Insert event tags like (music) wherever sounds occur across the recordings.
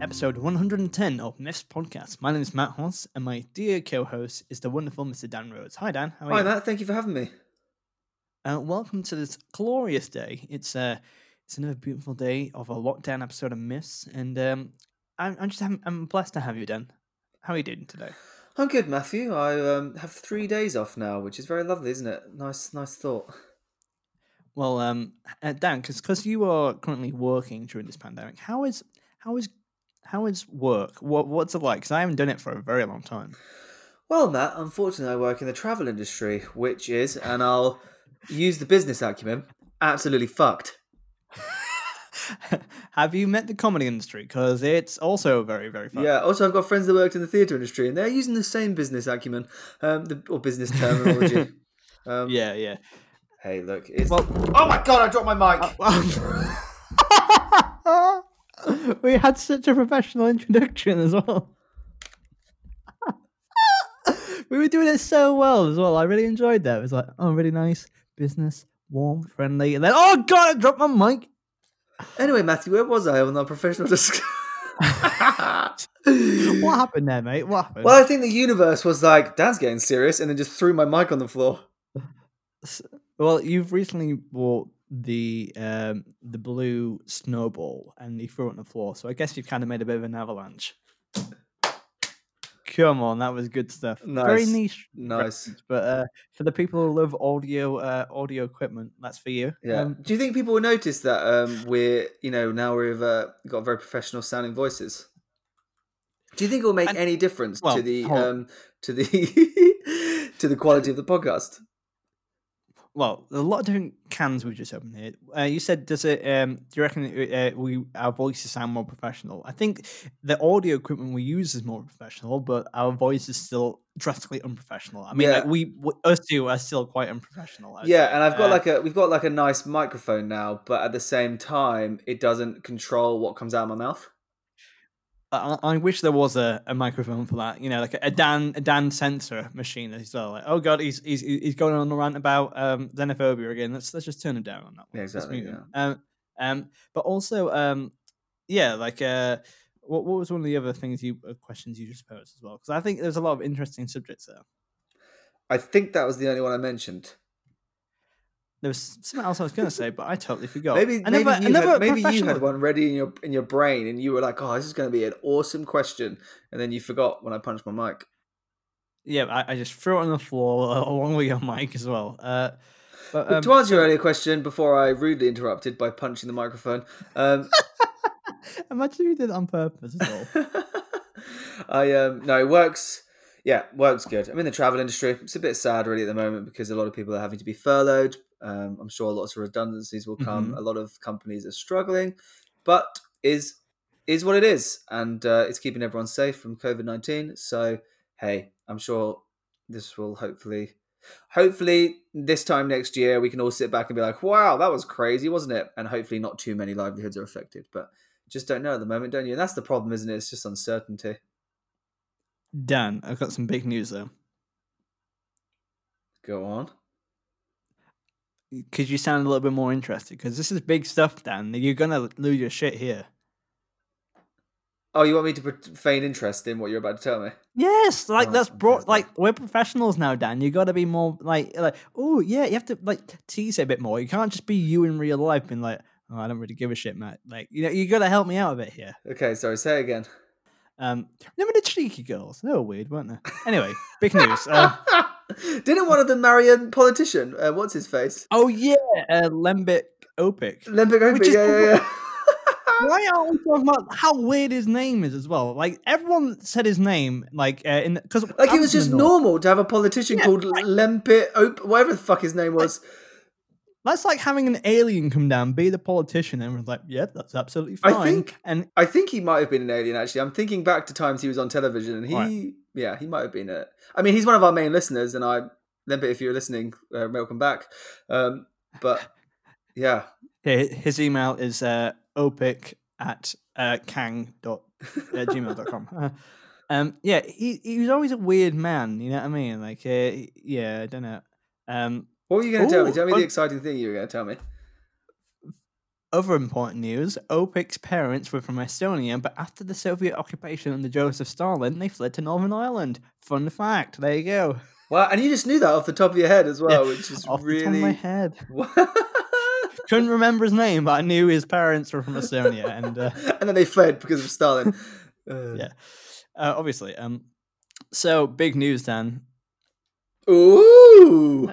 episode 110 of Myths Podcast. My name is Matt Hoss, and my dear co-host is the wonderful Mr. Dan Rhodes. Hi Dan, how are Hi you? Matt, thank you for having me. Uh, welcome to this glorious day. It's uh, it's another beautiful day of a lockdown episode of Myths, and um, I'm, I'm just I'm, I'm blessed to have you, Dan. How are you doing today? I'm good, Matthew. I um, have three days off now, which is very lovely, isn't it? Nice, nice thought. Well, um, uh, Dan, because you are currently working during this pandemic, how is how is how is work? What what's it like? Because I haven't done it for a very long time. Well, Matt, unfortunately, I work in the travel industry, which is, and I'll use the business acumen, absolutely fucked. (laughs) Have you met the comedy industry? Because it's also very very fun. Yeah. Also, I've got friends that worked in the theatre industry, and they're using the same business acumen, um, the, or business terminology. (laughs) um, yeah, yeah. Hey, look. It's... Well, oh my god! I dropped my mic. (laughs) (laughs) we had such a professional introduction as well. (laughs) we were doing it so well as well. I really enjoyed that. It was like, oh, really nice business, warm, friendly, and then, oh god, I dropped my mic. Anyway, Matthew, where was I on our professional discussion? (laughs) What happened there, mate? What happened? Well, I think the universe was like, Dan's getting serious, and then just threw my mic on the floor. Well, you've recently bought the um the blue snowball and he threw it on the floor, so I guess you've kind of made a bit of an avalanche. Come on, that was good stuff. Very Nice. niche, Nice. but uh, for the people who love audio uh, audio equipment, that's for you. Yeah. Um, Do you think people will notice that um, we're, you know, now we've uh, got very professional sounding voices? Do you think it will make And- any difference well, to the um, to the (laughs) to the quality of the podcast? Well, there's a lot of different cans we've just opened here. Uh, you said, does it? Um, do you reckon uh, we our voices sound more professional? I think the audio equipment we use is more professional, but our voice is still drastically unprofessional. I mean, Yeah. like we, w us two are still quite unprofessional. Yeah, say. and I've got Uh, like a we've got like a nice microphone now, but at the same time, it doesn't control what comes out of my mouth. I, I wish there was a, a microphone for that. You know, like a, a Dan a Dan sensor machine as well. Like, oh god, he's he's he's going on a rant about um, xenophobia again. Let's let's just turn him down on that. Yeah, One. Let's exactly, him. Um, um, but also, um, yeah, like uh, what what was one of the other things you uh, questions you just posed as well? Because I think there's a lot of interesting subjects there. I think that was the only one I mentioned. There was something else I was going to say, but I totally forgot. Maybe maybe you had, maybe you had one ready in your in your brain, and you were like, "Oh, this is going to be an awesome question," and then you forgot when I punched my mic. Yeah, I, I just threw it on the floor (laughs) along with your mic as well. Uh, but, um, to answer your earlier question, before I rudely interrupted by punching the microphone, um, (laughs) imagine you did it on purpose as well. (laughs) I um no, it works. Yeah, works good. I'm in the travel industry. It's a bit sad really at the moment because a lot of people are having to be furloughed. Um, I'm sure lots of redundancies will come. Mhm. A lot of companies are struggling, but is is what it is, and uh, it's keeping everyone safe from COVID nineteen. So hey, I'm sure this will hopefully, hopefully this time next year we can all sit back and be like, wow, that was crazy, wasn't it? And hopefully not too many livelihoods are affected, but just don't know at the moment, don't you? And that's the problem, isn't it? It's just uncertainty. Dan, I've got some big news though. Go on. Because you sound a little bit more interested. Because this is big stuff, Dan. You're gonna lose your shit here. Oh, you want me to feign interest in what you're about to tell me? Yes, like Oh, that's brought. Like we're professionals now, Dan. You got to be more like like. Oh yeah, you have to like tease it a bit more. You can't just be you in real life, being like, oh, I don't really give a shit, Matt. Like you know, you got to help me out a bit here. Okay, sorry, say it again. Um, remember the cheeky girls? They were weird, weren't they? Anyway, big news. Uh, (laughs) Didn't one of them marry a politician? Uh, what's his face? oh yeah, uh, Lembit Opik. Which is yeah, yeah, yeah. (laughs) Why aren't we talking about how weird his name is as well? Like everyone said his name, like uh, in because like it was just normal to have a politician Yeah, called Lempit Op, whatever the fuck his name was. That's like having an alien come down, be the politician, and we're like, yeah, that's absolutely fine." I think- and I think he might have been an alien. Actually, I'm thinking back to times he was on television, and he, Right. yeah, he might have been a. I mean, he's one of our main listeners, and I. Then, but if you're listening, uh, welcome back. Um, but (laughs) yeah, yeah, his email is uh, opic at uh, kang dot uh, gmail.com. Uh, (laughs) um, yeah, he he was always a weird man. You know what I mean? Like, uh, yeah, I don't know. Um, what were you going to tell me? Tell me the exciting thing you were going to tell me. other important news: Opik's parents were from Estonia, but after the Soviet occupation under Joseph Stalin, they fled to Northern Ireland. Fun fact. There you go. Wow, and you just knew that off the top of your head as well, which is Off the top of my really. head. (laughs) Couldn't remember his name, but I knew his parents were from Estonia, and. Uh, (laughs) and then they fled because of Stalin. (laughs) Uh, Yeah. uh, obviously. Um, so big news, Dan. Ooh.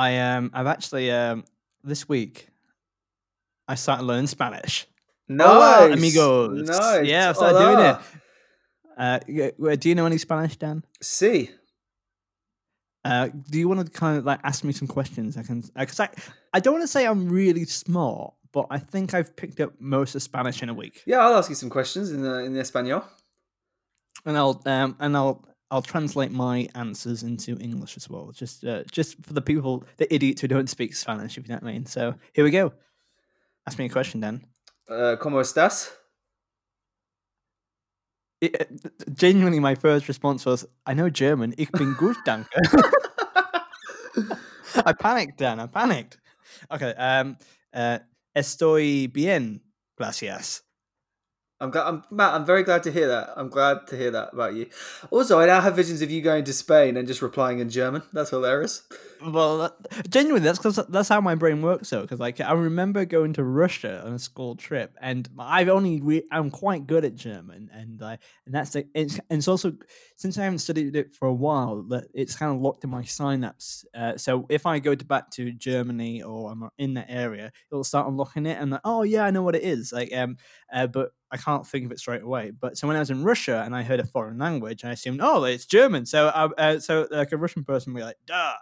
I um, I've actually um, this week, I started learning Spanish. Hola, Nice. amigos. Nice. Yeah, I've started doing it. Uh, uh, do you know any Spanish, Dan? See. Uh, do you want to kind of like ask me some questions? I can, because I, I don't want to say I'm really smart, but I think I've picked up most of Spanish in a week, Yeah, I'll ask you some questions in the, in Espanol. and I'll um, and I'll I'll translate my answers into English as well, just uh, just for the people, the idiots who don't speak Spanish, if you know what I mean. So here we go. Ask me a question, Dan. Uh, ¿Cómo estás? It, uh, genuinely, my first response was, "I know German. Ich bin gut, danke." (laughs) I panicked, Dan. I panicked. Okay. Um. Uh. Estoy bien, gracias. I'm, glad, I'm Matt. I'm very glad to hear that. I'm glad to hear that about you. Also, I now have visions of you going to Spain and just replying in German. That's hilarious. Well, that, genuinely, that's because that's how my brain works. Though, because like I remember going to Russia on a school trip, and I've only re- I'm quite good at German, and uh, and that's the, it's, and it's also since I haven't studied it for a while that it's kind of locked in my synapse. Uh, so if I go to back to Germany or I'm in that area, it'll start unlocking it, and like, oh yeah, I know what it is. Like um, uh, but I can't think of it straight away. But so when I was in Russia and I heard a foreign language, I assumed, oh, it's German. So uh, uh, so like a Russian person would be like, duh.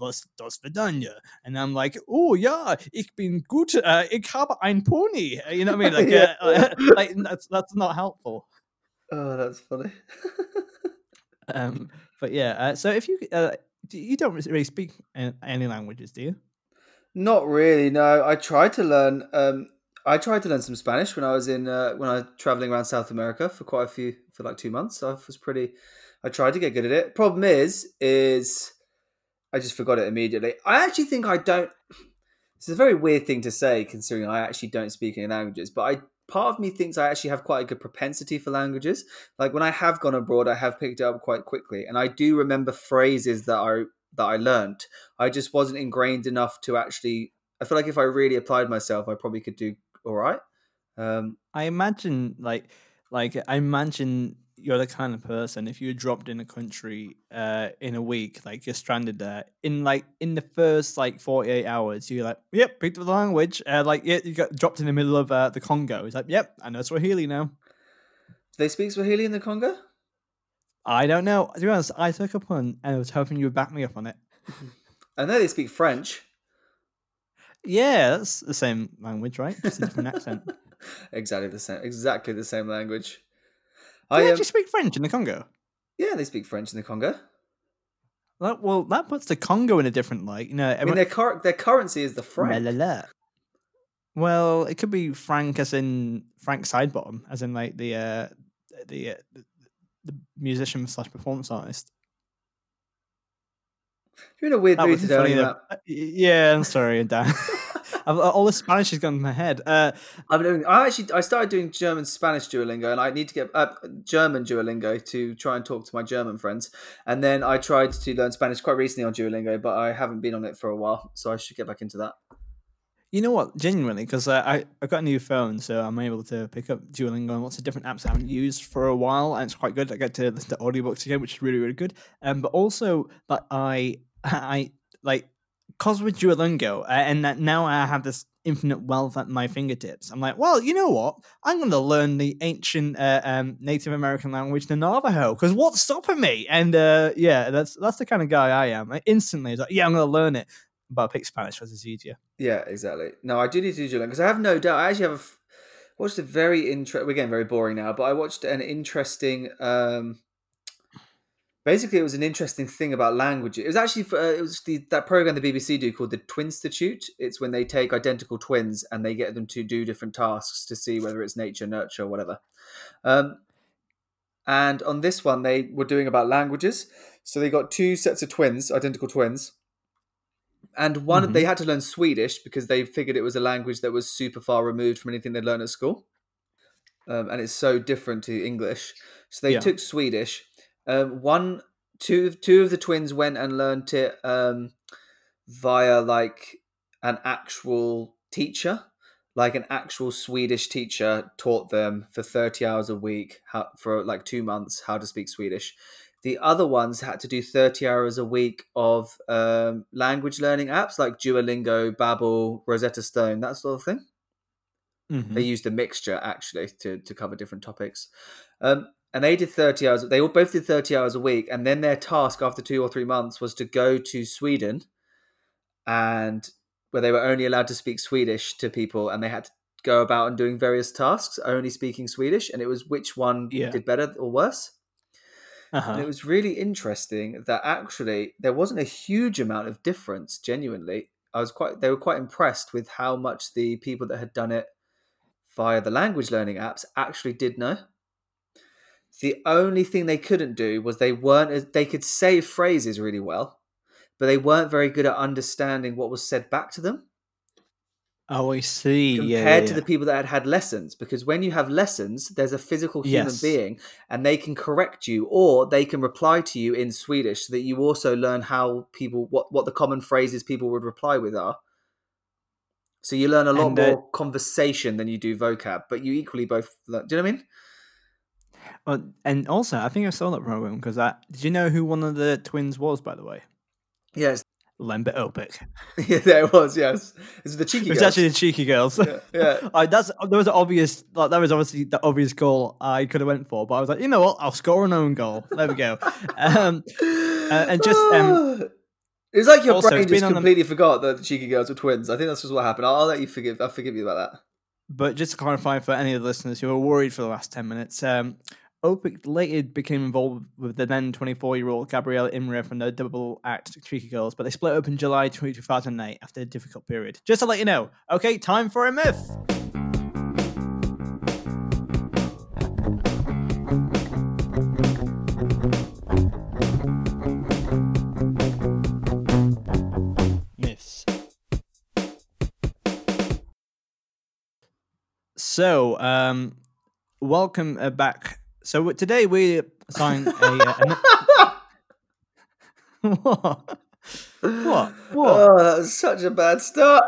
Was das Vidanya? And I'm like, oh yeah, ich bin gut, uh, ich habe ein Pony. Uh, You know what I mean? (laughs) Like, Yeah. uh, (laughs) like that's that's not helpful. Oh, that's funny. (laughs) Um, but yeah, uh, so if you uh, you don't really speak any languages, do you? Not really. No, I tried to learn. Um, I tried to learn some Spanish when I was in uh, when I was traveling around South America for quite a few for like two months. I was pretty. I tried to get good at it. Problem is, is I just forgot it immediately. I actually think I don't. It's a very weird thing to say, considering I actually don't speak any languages. But I part of me thinks I actually have quite a good propensity for languages. Like when I have gone abroad, I have picked it up quite quickly, and I do remember phrases that I that I learned. I just wasn't ingrained enough to actually. I feel like if I really applied myself, I probably could do all right. Um, I imagine like like I imagine you're the kind of person if you dropped in a country uh in a week, like you're stranded there, in like in the first like 48 hours, you're like, Yep, picked up the language. Uh like yeah, you got dropped in the middle of uh, the Congo. It's like, Yep, I know Swahili now. do they speak Swahili in the Congo? I don't know. To be honest, I took a pun and I was hoping you would back me up on it. (laughs) I know they speak French. Yeah, that's the same language, right? Just a different accent. (laughs) Exactly the same. Exactly the same language. they I um, actually speak French in the Congo? yeah, they speak French in the Congo. That, well, that puts the Congo in a different light. You know, I mean, their cur- their currency is the franc. La, la, la. Well, it could be Frank as in Frank Sidebottom, as in like the uh, the uh, the, the musician slash performance artist. You're in a weird That mood today. funny aren't you, enough. Uh, Yeah, I'm sorry, Dan. (laughs) (laughs) I've, all the Spanish has gone in my head. Uh. I'm doing. I actually I started doing German Spanish Duolingo, and I need to get uh, German Duolingo to try and talk to my German friends. And then I tried to learn Spanish quite recently on Duolingo, but I haven't been on it for a while, so I should get back into that. You know what? Genuinely, because uh, I I got a new phone, so I'm able to pick up Duolingo and lots of different apps I haven't used for a while, and it's quite good. I get to listen to audiobooks again, which is really really good. Um, but also that I I like because with Duolingo, uh, and that now I have this infinite wealth at my fingertips. I'm like, well, you know what? I'm going to learn the ancient uh, um, Native American language, the Navajo, because what's stopping me? And uh, yeah, that's that's the kind of guy I am. Like, instantly, it's like, yeah, I'm going to learn it. But I picked Spanish because it's easier. Yeah, exactly. No, I do need to do Duolingo because I have no doubt. I actually have a f- watched a very interesting. We're getting very boring now, but I watched an interesting. Um, basically, it was an interesting thing about language. It was actually uh, it was the that program the BBC do called the Twinstitute. It's when they take identical twins and they get them to do different tasks to see whether it's nature, nurture, or whatever. Um, and on this one, they were doing about languages. So they got two sets of twins, identical twins, and one Mhm. they had to learn Swedish because they figured it was a language that was super far removed from anything they'd learned at school, um, and it's so different to English. So they Yeah. took Swedish. Um, one, two, two of the twins went and learned it um, via like an actual teacher, like an actual Swedish teacher taught them for thirty hours a week how, for like two months how to speak Swedish. The other ones had to do 30 hours a week of um, language learning apps like Duolingo, Babbel, Rosetta Stone, that sort of thing. Mhm. They used a mixture actually to, to cover different topics. Um, and they did 30 hours. They all both did 30 hours a week. And then their task after two or three months was to go to Sweden and where they were only allowed to speak Swedish to people and they had to go about and doing various tasks, only speaking Swedish. And it was which one Yeah. did better or worse. Uh-huh. And it was really interesting that actually there wasn't a huge amount of difference. Genuinely, I was quite. They were quite impressed with how much the people that had done it via the language learning apps actually did know. The only thing they couldn't do was they weren't. as They could say phrases really well, but they weren't very good at understanding what was said back to them Oh, I see. compared yeah, yeah, to the people that had had lessons because when you have lessons there's a physical human Yes. being and they can correct you or they can reply to you in swedish so that you also learn how people what what the common phrases people would reply with are so you learn a lot And, uh, more conversation than you do vocab but you equally both learn, do you know what i mean Well, and also, I think I saw that program because I did you know who one of the twins was, by the way? yes Lembit Opik. (laughs) yeah there it was yes it's the cheeky It was girls. actually the cheeky girls. yeah, yeah. (laughs) I, that's there was an obvious like that was obviously the obvious goal I could have went for, but I was like, you know what, I'll score an own goal. There we go. (laughs) Um, and just, um, (sighs) it's like your also, brain just on the- completely forgot that the cheeky girls were twins. I think that's just what happened. I'll, I'll let you forgive. I'll forgive you about that. but just to clarify for any of the listeners who were worried for the last ten minutes, um, Opik later became involved with the then 24 year old Gabriela Irimia from the double act Cheeky Girls, but they split up in July 2008 after a difficult period. Just to let you know. Okay, time for a myth. Myths. So, um, welcome uh, back. So today we sign a. Uh, (laughs) (laughs) what? What? What? Oh, that was such a bad start.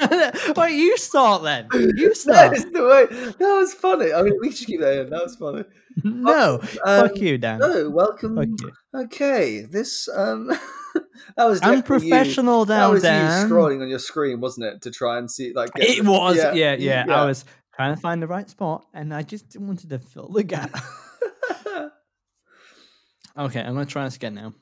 (laughs) Wait, you start then. You start. is the way. That was funny. I mean, we should keep that in. That was funny. No, Um, fuck you, Dan. No, welcome. You. Okay, this um, that was I'm definitely you. professional That was Dan. you scrolling on your screen, wasn't it, to try and see like. It was, yeah, yeah, you- I was trying to find the right spot, and I just wanted to fill the gap. (laughs) okay, I'm gonna try this again now.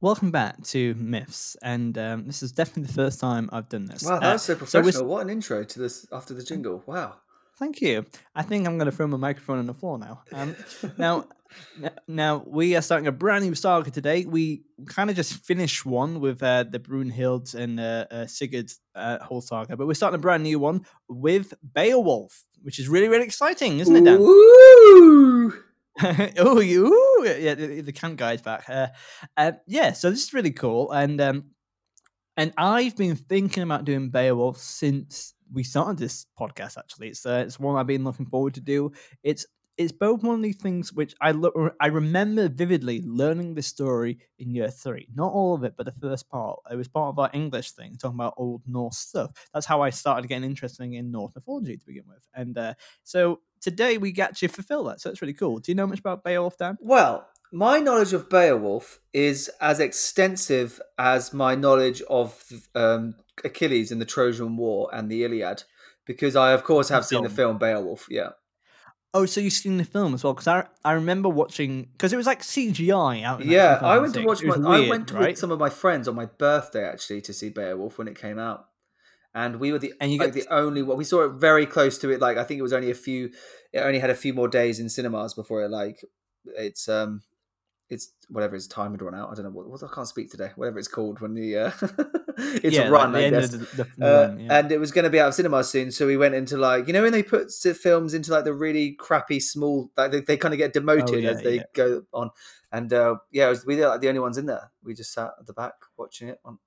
Welcome back to Myths, and um, this is definitely the first time I've done this. Wow, Uh, that was so professional. s- what an intro to this after the jingle. Wow. Thank you. I think I'm going to throw my microphone on the floor now. Um, now, (laughs) now we are starting a brand new saga today. We kind of just finished one with uh, the Brunhilds and uh, uh, Sigurd uh, whole saga, but we're starting a brand new one with Beowulf, which is really, really exciting, isn't it, Dan? Ooh. (laughs) oh, you, ooh, yeah, the, the camp guy's back. Uh, uh, yeah, so this is really cool, and um, and I've been thinking about doing Beowulf since we started this podcast. Actually, it's uh, it's one I've been looking forward to do. It's it's both one of these things which I look I remember vividly learning the story in year three. Not all of it, but the first part. It was part of our English thing, talking about old Norse stuff. That's how I started getting interested in Norse mythology to begin with. And uh, so today we get to fulfill that. So it's really cool. Do you know much about Beowulf, Dan? Well, my knowledge of Beowulf is as extensive as my knowledge of um, Achilles in the Trojan War and the Iliad, because I, of course, have seen the film. Beowulf. Yeah. Oh, so you've seen the film as well? Because I I remember watching because it was like CGI out. Yeah, I went to watch. My, was I weird, went right? with some of my friends on my birthday actually to see Beowulf when it came out, and we were the And you like get the only one. We saw it very close to it. Like I think it was only a few. It only had a few more days in cinemas before it like it's um it's whatever its time had run out. I don't know what, what I can't speak today. Whatever it's called when the uh, (laughs) it's yeah, a run. the I guess. the, the Uh, run, yeah. and it was going to be out of cinemas soon, so we went into like you know when they put films into like the really crappy small like they, they kind of get demoted Oh, yeah, as they go on, and uh, yeah, was, we were like the only ones in there. We just sat at the back watching it. On, it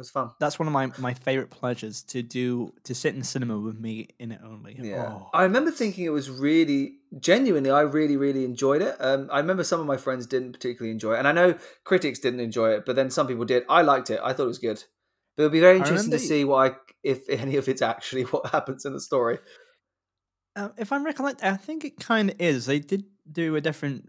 was fun. That's one of my, my favorite pleasures to do to sit in the cinema with me in it only. Yeah, Oh. I remember thinking it was really genuinely. I really, really enjoyed it. Um, I remember some of my friends didn't particularly enjoy it, and I know critics didn't enjoy it, but then some people did. I liked it. I thought it was good. But it'll be very interesting to see what I, if any of it's actually (laughs) what happens in the story. Uh, if I'm recollecting, I think it kind of is. They did do a different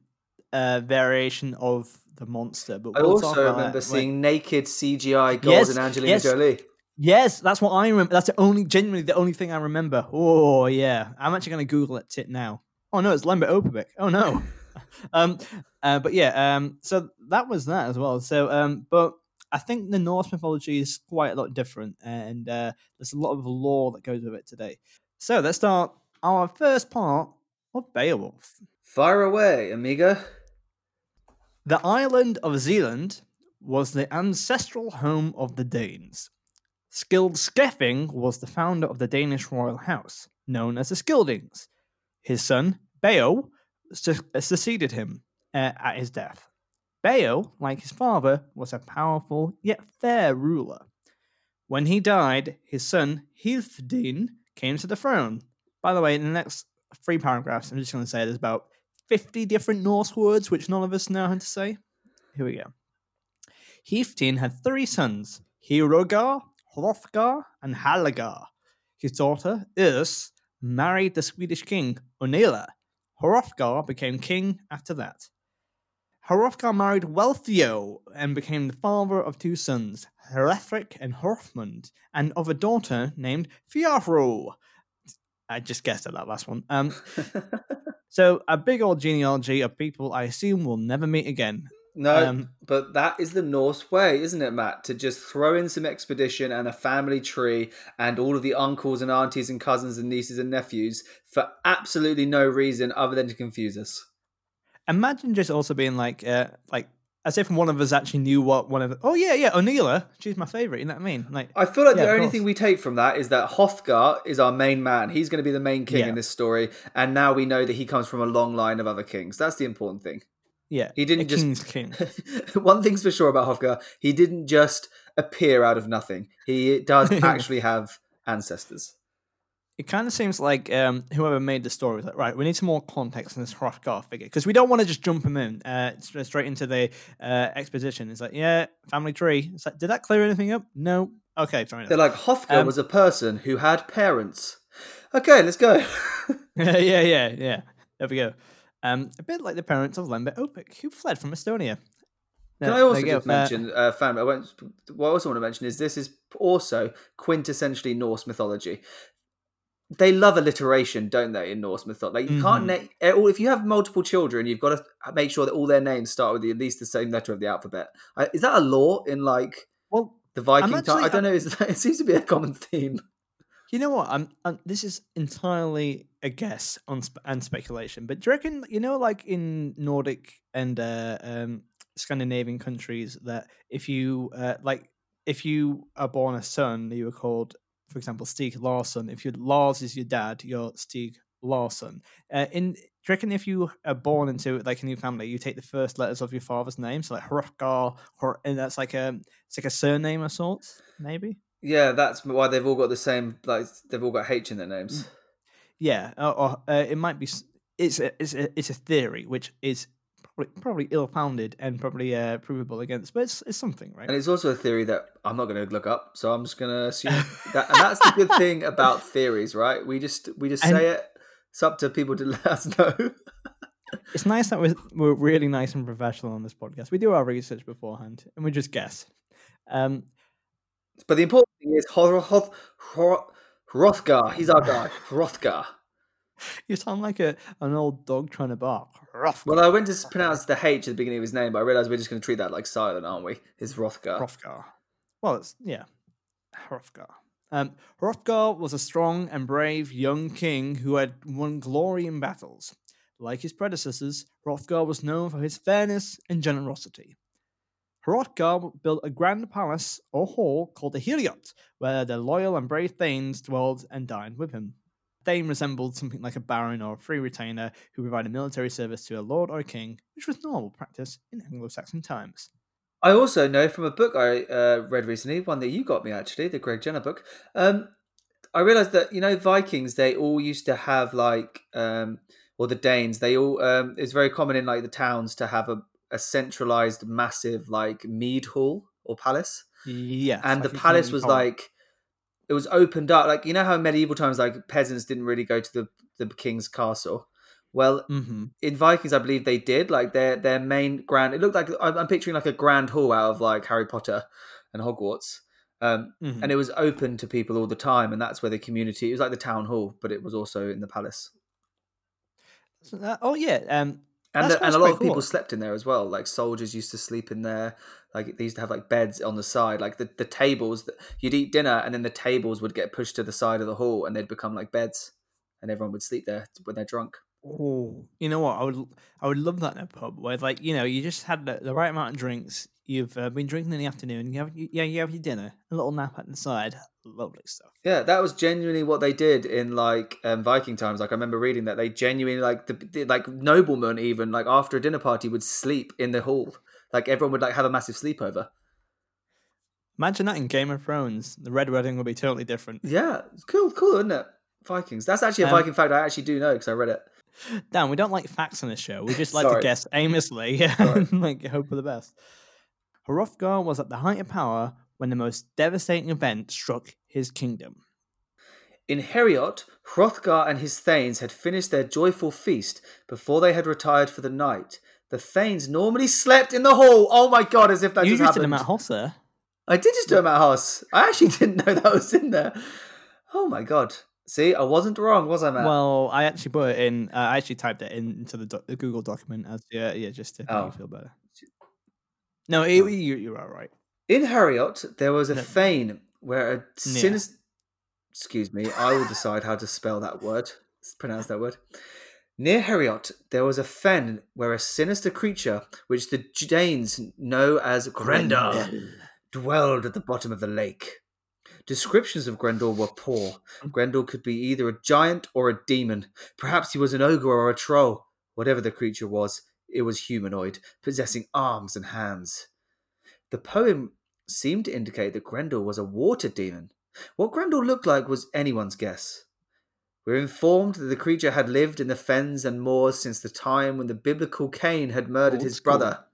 uh, variation of the monster, but I we'll talk also remember that when- seeing naked CGI Yes, Golden Angelina yes. Jolie. Yes, that's what I remember. That's the only, genuinely, the only thing I remember. Oh yeah, I'm actually going to Google it tit now. Oh no, it's Lambert Opovic. Oh no. (laughs) um, uh, but yeah, um, so that was that as well. So, um, but I think the Norse mythology is quite a lot different, and uh, there's a lot of lore that goes with it today. So let's start our first part of Beowulf. Fire away, amiga. The island of Zealand was the ancestral home of the Danes. Scyld Scefing was the founder of the Danish royal house, known as the Scyldings. His son, Beo, su- succeeded him uh, at his death. Beo, like his father, was a powerful yet fair ruler. When he died, his son, Healfdene, came to the throne. By the way, in the next three paragraphs, I'm just going to say there's about 50 different Norse words which none of us know how to say. Here we go. Healfdene had three sons, Heorogar, Hrothgar, and Halagar. His daughter, Urs, married the Swedish king, Onela. Hrothgar became king after that. Hrothgar married Wealhtheow and became the father of two sons, Hrethric and Hrothmund, and of a daughter named Fjarro. I just guessed at that last one. Um, (laughs) so a big old genealogy of people I assume will never meet again. no, Um, but that is the Norse way, isn't it, Matt? To just throw in some expedition and a family tree and all of the uncles and aunties and cousins and nieces and nephews for absolutely no reason other than to confuse us. Imagine just also being like, uh, like as if one of us actually knew what one of. Oh yeah, yeah, O'Neilla. She's my favorite. You know what I mean? Like, I feel like Yeah, the only thing we take from that is that Hrothgar is our main man. He's going to be the main king Yeah. in this story, and now we know that he comes from a long line of other kings. That's the important thing. yeah, He didn't a just- king's king. (laughs) One thing's for sure about Hrothgar: he didn't just appear out of nothing. He does (laughs) actually have ancestors. It kind of seems like um, whoever made the story was like, right, we need some more context in this Hrothgar figure because we don't want to just jump him in uh, straight into the uh, exposition. It's like, yeah, family tree. It's like, did that clear anything up? No. Okay, enough. They're like Hrothgar Um, was a person who had parents. Okay, let's go. (laughs) yeah, yeah, yeah. There we go. Um, a bit like the parents of Lembit Opik, who fled from Estonia. Can Uh, I also just. Uh, mention, uh, fam? I won't. What I also want to mention is this is also quintessentially Norse mythology. They love alliteration, don't they? In Norse mythology, like you can't. Mhm. Na- eh, if you have multiple children, you've got to make sure that all their names start with the, at least the same letter of the alphabet. Uh, is that a law in like well, the Viking time? I don't know. Is that, (laughs) it seems to be a common theme. You know what? I'm, i this is entirely a guess on sp- and speculation, but do you reckon you know, like in Nordic and uh, um, Scandinavian countries, that if you uh, like, if you are born a son, you are called, for example, Stig Larsson. If your Lars is your dad, you're Stig Larsson. Uh, in do you reckon if you are born into like a new family, you take the first letters of your father's name, so like Hrothgar, and that's like a it's like a surname of sorts, maybe. Yeah, that's why they've all got the same. Like they've all got H in their Mm. names. Yeah, or, or uh, it might be. It's a, it's a it's a theory which is probably, probably ill-founded and probably uh, provable against, but it's, it's something, right? And it's also a theory that I'm not going to look up, so I'm just going to assume that. And that's the good (laughs) thing about theories, right? We just we just And- say it. It's up to people to (laughs) let us know. It's nice that we're we're really nice and professional on this podcast. We do our research beforehand and we just guess. Um, but the important thing is Hor- Hor- Hor- Hrothgar. He's our guy, (laughs) Hrothgar. (laughs) You sound like a an old dog trying to bark. Hrothgar. Well, I went to pronounce the H at the beginning of his name, but I realised we're just going to treat that like silent, aren't we? His Hrothgar. Hrothgar. Well, it's yeah, Hrothgar. Um, Hrothgar was a strong and brave young king who had won glory in battles. Like his predecessors, Hrothgar was known for his fairness and generosity. Hrothgar built a grand palace or hall called the Heorot, where the loyal and brave Thanes dwelled and dined with him. Thane resembled something like a baron or a free retainer who provided military service to a lord or a king, which was normal practice in Anglo-Saxon times. I also know from a book I uh, read recently, one that you got me actually, the Greg Jenner book. Um, I realized that you know Vikings, they all used to have like, um, or the Danes, they all. Um, it's very common in like the towns to have a, a centralized, massive like mead hall or palace. Yeah, and I the palace was like it was opened up like you know how in medieval times like peasants didn't really go to the the king's castle well Mhm. in vikings i believe they did like their their main grand it looked like i'm picturing like a grand hall out of like harry potter and hogwarts um Mhm. and it was open to people all the time and that's where the community it was like the town hall but it was also in the palace that- oh yeah, um, and, the, and a lot of people cool. slept in there as well. Like soldiers used to sleep in there. Like they used to have like beds on the side. Like the, the tables, that you'd eat dinner, and then the tables would get pushed to the side of the hall, and they'd become like beds, and everyone would sleep there when they're drunk. Oh, you know what? I would I would love that in a pub where like you know you just had the, the right amount of drinks. You've uh, been drinking in the afternoon. You have you, yeah you have your dinner, a little nap at the side. Lovely stuff. Yeah, that was genuinely what they did in like um, Viking times. Like I remember reading that they genuinely like the, the like noblemen even like after a dinner party would sleep in the hall. Like everyone would like have a massive sleepover. Imagine that in Game of Thrones. The Red Wedding would be totally different. Yeah, it's cool, cool, isn't it? Vikings. That's actually a Um, Viking fact I actually do know because I read it. Dan, we don't like facts on this show. We just like to guess aimlessly (laughs) and like hope for the best. Hrothgar was at the height of power when the most devastating event struck his kingdom. In Heorot, Hrothgar and his thanes had finished their joyful feast before they had retired for the night. The thanes normally slept in the hall. Oh my god, as if that you just just did happened. him at Hossa. I did just do it at house. I actually (laughs) didn't know that was in there. Oh my god. See, I wasn't wrong, was I, Matt? Well, I actually put it in. Uh, I actually typed it into the, doc- the Google document as yeah, yeah, just to make Oh. you feel better. No, you, you, you're all right. in Heorot, there was a No. thane where a Yeah. sinister. Excuse me, I will decide how to spell that word. Pronounce that word. Near Heorot, there was a fen where a sinister creature, which the Danes know as Grendel, dwelled at the bottom of the lake. Descriptions of Grendel were poor. Grendel could be either a giant or a demon. Perhaps he was an ogre or a troll. Whatever the creature was, it was humanoid, possessing arms and hands. The poem seemed to indicate that Grendel was a water demon. What Grendel looked like was anyone's guess. We're informed that the creature had lived in the fens and moors since the time when the biblical Cain had murdered Old his school. brother.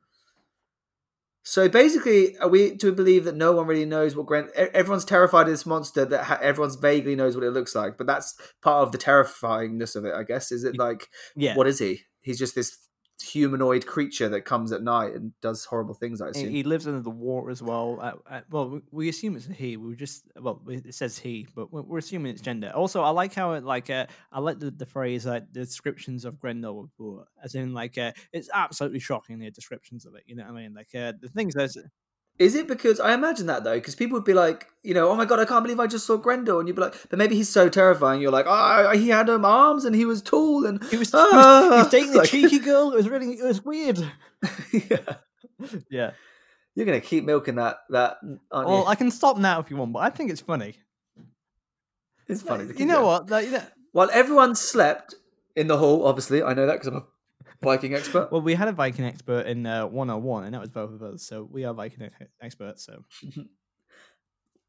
So basically, are we to believe that no one really knows what? Everyone's terrified of this monster. That ha- everyone's vaguely knows what it looks like, but that's part of the terrifyingness of it, I guess. Is it like Yeah, what is he? He's just this humanoid creature that comes at night and does horrible things. I assume. he lives under the water as well. Uh, uh, well, we, assume it's a he. We just well, it says he, but we're, assuming it's gender. Also, I like how it like uh, I like the, the phrase like the descriptions of Grendel as in like uh, it's absolutely shocking the descriptions of it. You know what I mean? Like uh, the things there's Is it because I imagine that though? Because people would be like, you know, oh my god, I can't believe I just saw Grendel, and you'd be like, but maybe he's so terrifying. You're like, oh, he had um, arms and he was tall and he was, (laughs) he was, he Ah, was dating a like- cheeky (laughs) girl. It was really it was weird. (laughs) yeah. Yeah. You're gonna keep milking that that, aren't Well, you? I can stop now if you want, but I think it's funny. it's funny. You know what? Like, you know, While everyone slept in the hall, obviously, I know that because I'm a Viking expert. well, we had a Viking expert in uh, 101, and that was both of us. So we are Viking ex- experts. So (laughs)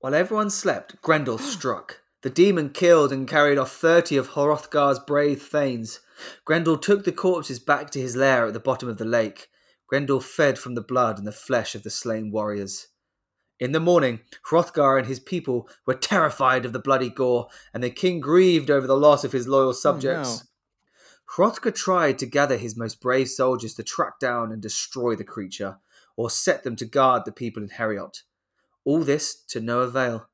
While everyone slept, Grendel (gasps) struck. The demon killed and carried off thirty of Hrothgar's brave thanes. Grendel took the corpses back to his lair at the bottom of the lake. Grendel fed from the blood and the flesh of the slain warriors. In the morning, Hrothgar and his people were terrified of the bloody gore, and the king grieved over the loss of his loyal subjects. Hrothgar tried to gather his most brave soldiers to track down and destroy the creature, or set them to guard the people in Heorot. All this to no avail.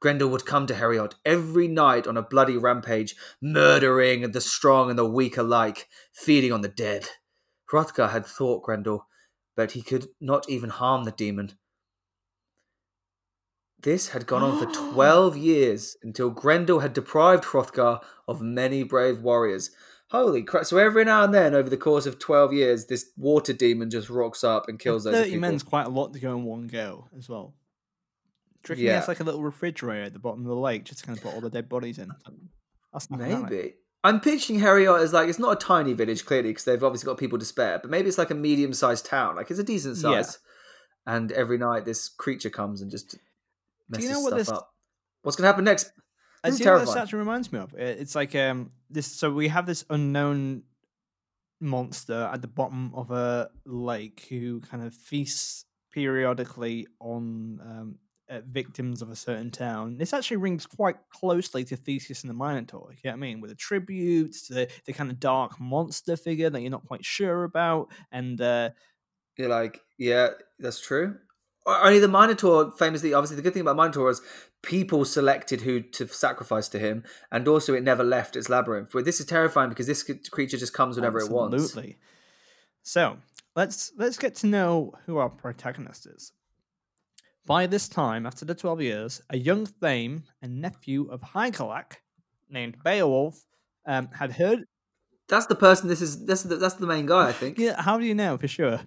Grendel would come to Heorot every night on a bloody rampage, murdering the strong and the weak alike, feeding on the dead. Hrothgar had thought Grendel, but he could not even harm the demon. This had gone on for (gasps) 12 years until Grendel had deprived Hrothgar of many brave warriors. Holy crap. So every now and then, over the course of 12 years, this water demon just rocks up and kills those 30 people. men's quite a lot to go in one go as well. Do you Yeah. has like a little refrigerator at the bottom of the lake just to kind of put all the dead bodies in? That's. Maybe. I'm picturing Heorot as like, it's not a tiny village, clearly, because they've obviously got people to spare, but maybe it's like a medium sized town. Like it's a decent Yeah. size. And every night this creature comes and just messes know what stuff this- up. What's going to happen next? I see what this terrifying. actually reminds me of. It's like um this. So we have this unknown monster at the bottom of a lake who kind of feasts periodically on um, uh, victims of a certain town. This actually rings quite closely to Theseus and the Minotaur. You know what I mean? With the tributes, the the kind of dark monster figure that you're not quite sure about, and uh, You're like, yeah, that's true. Only the Minotaur, famously, obviously, the good thing about Minotaur is people selected who to sacrifice to him, and also it never left its labyrinth. But this is terrifying because this creature just comes whenever it wants. Absolutely. So let's let's get to know who our protagonist is. By this time, after the twelve years, a young Thane and nephew of Hygelac, named Beowulf, um, had heard. That's the person. This is that's the, that's the main guy, I think, Yeah, how do you know for sure?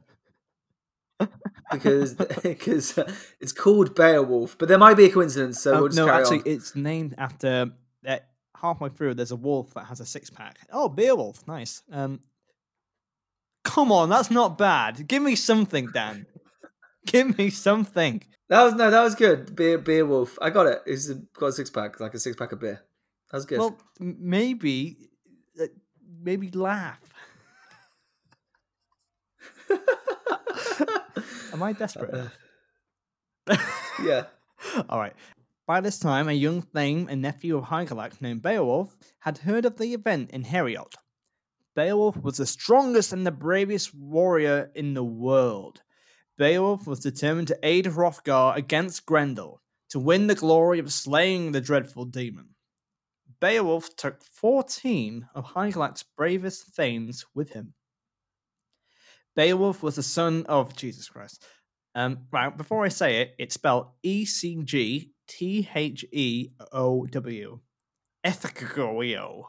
Because (laughs) because uh, it's called Beowulf. But there might be a coincidence, so Um, we'll no, actually, on. it's named after. Uh, halfway through, there's a wolf that has a six pack. Oh, Beowulf, nice. Um, come on, that's not bad. Give me something, Dan. (laughs) Give me something. That was no, that was good. Beer Beowulf, I got it. He's got a six pack, like a six pack of beer. That was good. Well, maybe, uh, maybe laugh. Am I desperate? (laughs) yeah. (laughs) All right. By this time, a young Thane and nephew of Hygelac named Beowulf had heard of the event in Heorot. Beowulf was the strongest and the bravest warrior in the world. Beowulf was determined to aid Hrothgar against Grendel to win the glory of slaying the dreadful demon. Beowulf took 14 of Hygelac's bravest Thanes with him. Beowulf was the son of Jesus Christ. Um, right, before I say it, it's spelled E C G T H E O W. Ethegeo.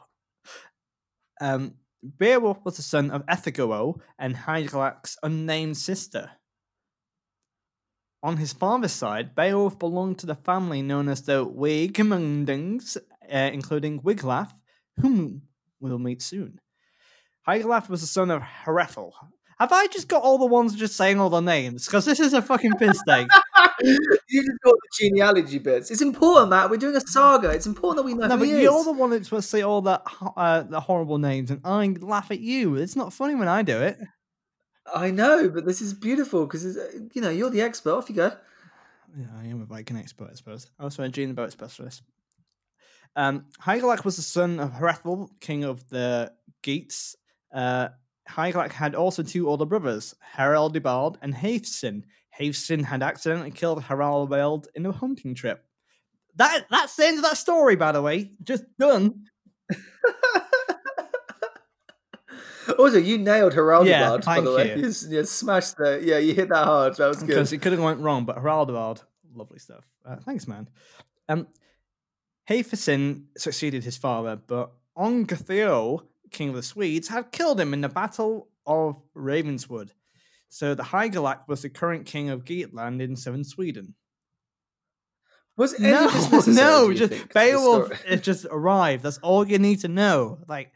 Um, Beowulf was the son of Ethegeo and Hygelac's unnamed sister. On his father's side, Beowulf belonged to the family known as the Wigmundings, uh, including Wiglaf, whom we'll meet soon. Hygelaf was the son of Hrethel. Have I just got all the ones just saying all the names? Because this is a fucking piss take. (laughs) you just got the genealogy bits. It's important, Matt. We're doing a saga. It's important that we know no, who but you're is. the one that's supposed to say all the uh, the horrible names, and I laugh at you. It's not funny when I do it. I know, but this is beautiful because you know you're the expert. Off you go. Yeah, I am a Viking expert, I suppose. I also a gene boat specialist. Um, Hygelac was the son of Hrethel, king of the Geats. Uh, Hygelac had also two older brothers, Haraldibald and Haefsin. Haefsin had accidentally killed Haraldibald in a hunting trip. That that's the end of that story, by the way. Just done. (laughs) Also, you nailed Heraldibald, Yeah, by the way. you. (laughs) You, you smashed the. Yeah, you hit that hard. That was good. because it could have went wrong. But Haraldibald, lovely stuff. Uh, thanks, man. Um, succeeded his father, but Ongatheo, king of the Swedes, had killed him in the Battle of Ravenswood. So the Hygelac was the current king of Geatland in southern Sweden. Was any No, of this necessary, no, just think, Beowulf has just arrived. That's all you need to know. Like,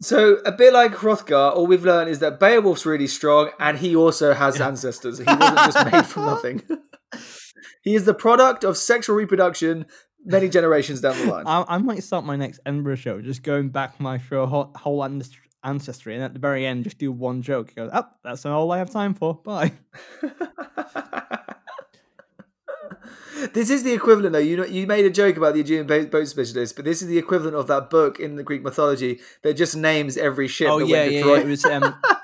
So a bit like Hrothgar, all we've learned is that Beowulf's really strong, and he also has ancestors. He wasn't just made from (laughs) nothing. he is the product of sexual reproduction many generations down the (laughs) line. I, I might start my next Edinburgh show just going back my whole, whole ancestry, and at the very end, just do one joke. Go, oh, that's all I have time for. Bye. (laughs) this is the equivalent, though. You know, you made a joke about the Aegean boat boat specialist, but this is the equivalent of that book in the Greek mythology that just names every ship. Oh that yeah, yeah, yeah. It was um, (laughs)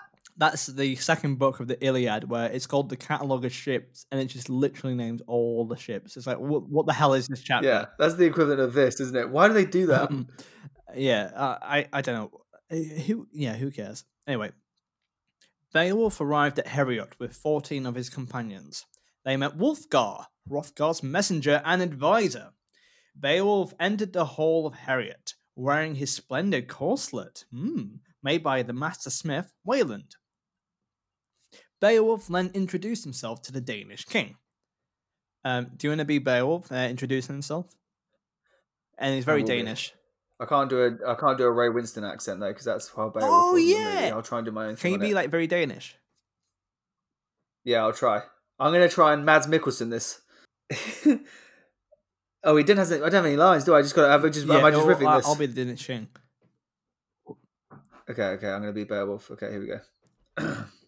That's the second book of the Iliad, where it's called the Catalogue of Ships, and it just literally names all the ships. It's like, what, what the hell is this chapter? Yeah, that's the equivalent of this, isn't it? Why do they do that? (laughs) Yeah, uh, I I don't know. Uh, Who? Yeah, who cares? Anyway, Beowulf arrived at Heorot with fourteen of his companions. They met Wulfgar, Hrothgar's messenger and advisor. Beowulf entered the hall of Heorot wearing his splendid corselet, hmm, made by the master smith Wayland. Beowulf then introduced himself to the Danish king. Um, do you want to be Beowulf uh, introducing himself? And he's very. Danish. I can't do a I can't do a Ray Winstone accent though because that's how Beowulf Oh, was the movie. yeah. I'll try and do my own. Can you be it. like very Danish? Yeah, I'll try. I'm gonna try and Mads Mikkelsen this. (laughs) oh, he didn't have. Any, I don't have any lines, do I? I just got. to Just am I just riffing I- this? I'll be the Danish king. Okay, okay, I'm gonna be Beowulf. Okay, here we go. (clears throat)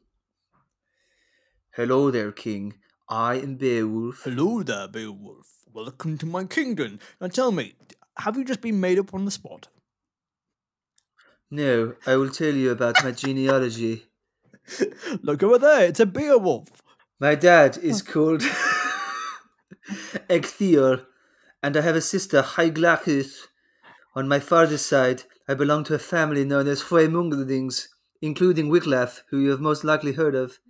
Hello there, King. I am Beowulf. Hello there, Beowulf. Welcome to my kingdom. Now tell me, have you just been made up on the spot? No, I will tell you about my genealogy. (laughs) Look over there, it's a Beowulf. My dad is oh. called (laughs) Ecgtheow, and I have a sister, Hyglacuth. On my father's side, I belong to a family known as Hroemungldings, including Wiglaf, who you have most likely heard of.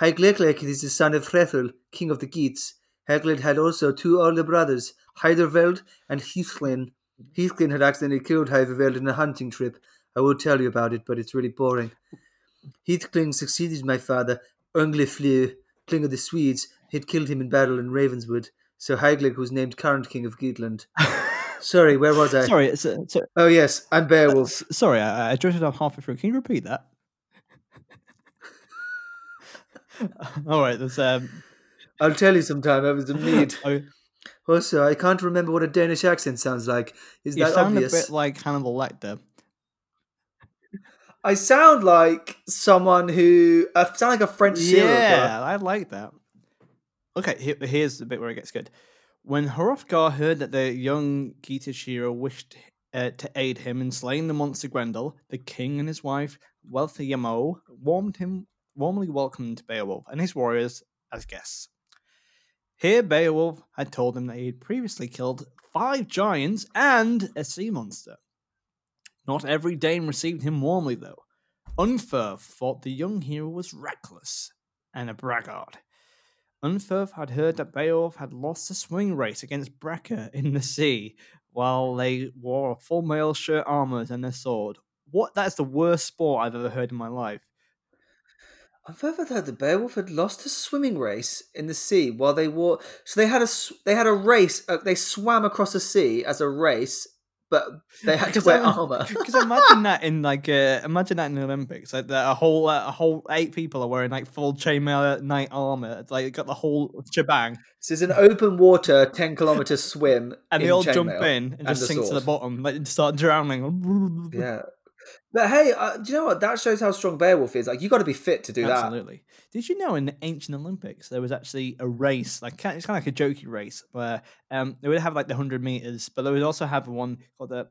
Hyglacuth is the son of Hrethel, king of the Geats. Heglet had also two older brothers, Hyderveld and Heathlin. Heathlin had accidentally killed Hyderveld in a hunting trip. I will tell you about it, but it's really boring. Heathcling succeeded my father, Ungliflew, King of the Swedes. He'd killed him in battle in Ravenswood, so Hygelac was named current king of Geatland. (laughs) Sorry, where was I? sorry, it's, uh, so, Oh yes, I'm Beowulf. s- sorry, I, I drifted off halfway through. Can you repeat that? (laughs) All right, there's um. I'll tell you sometime. I was a need. (laughs) oh, Also, I can't remember what a Danish accent sounds like. Is you that sound obvious? a bit like Hannibal Lecter. I sound like someone who. I sound like a French serial. Yeah, I like that. Okay, here, here's the bit where it gets good. When Hrothgar heard that the young Gitashira wished uh, to aid him in slaying the monster Grendel, the king and his wife, Wealhtheow, warmed him, warmly welcomed Beowulf and his warriors as guests. Here, Beowulf had told them that he had previously killed five giants and a sea monster. Not every Dane received him warmly, though. Unferth thought the young hero was reckless and a braggart. Unferth had heard that Beowulf had lost a swing race against Breca in the sea while they wore full mail shirt armors and a sword. What? That's the worst sport I've ever heard in my life. I've ever heard that the Beowulf had lost a swimming race in the sea while they wore. So they had a they had a race. Uh, they swam across the sea as a race, but they had to (laughs) wear armor. Because (laughs) imagine that in like uh, imagine that in the Olympics, like the, a whole uh, a whole eight people are wearing like full chainmail knight armor. It's like got the whole shebang, this is an open water, ten kilometer swim, and they all jump in and, and just sink to the bottom, like start drowning. Yeah, but hey, uh, do you know what? That shows how strong Beowulf is. Like you got to be fit to do that. Absolutely. Did you know in the ancient Olympics there was actually a race, like it's kind of like a jokey race, where um they would have like the hundred meters, but they would also have one called the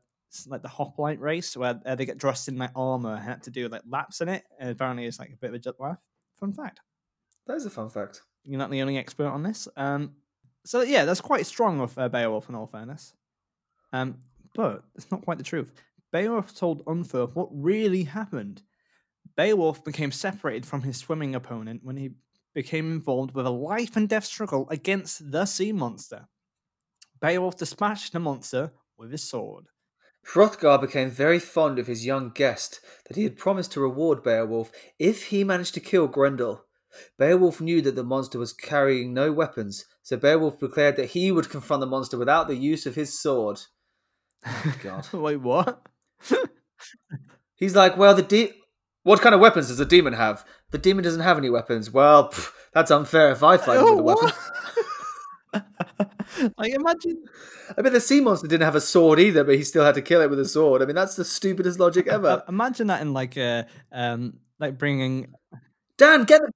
like the hoplite race, where uh, they get dressed in like armor and had to do like laps in it. And apparently, it's like a bit of a jet laugh. Fun fact. That is a fun fact. You're not the only expert on this. Um, so yeah, that's quite strong of uh, Beowulf in all fairness. Um, but it's not quite the truth. Beowulf told Unferth what really happened. Beowulf became separated from his swimming opponent when he became involved with a life and death struggle against the sea monster. Beowulf dispatched the monster with his sword. Hrothgar became very fond of his young guest that he had promised to reward Beowulf if he managed to kill Grendel. Beowulf knew that the monster was carrying no weapons, so Beowulf declared that he would confront the monster without the use of his sword. Oh, God. (laughs) Wait, what? He's like, well, the de- what kind of weapons does the demon have? The demon doesn't have any weapons. Well, pff, that's unfair if I fight him with a weapon. (laughs) like imagine I mean, the sea monster didn't have a sword either, but he still had to kill it with a sword. I mean, that's the stupidest logic uh, ever. imagine that in like a um like bringing Dan, get the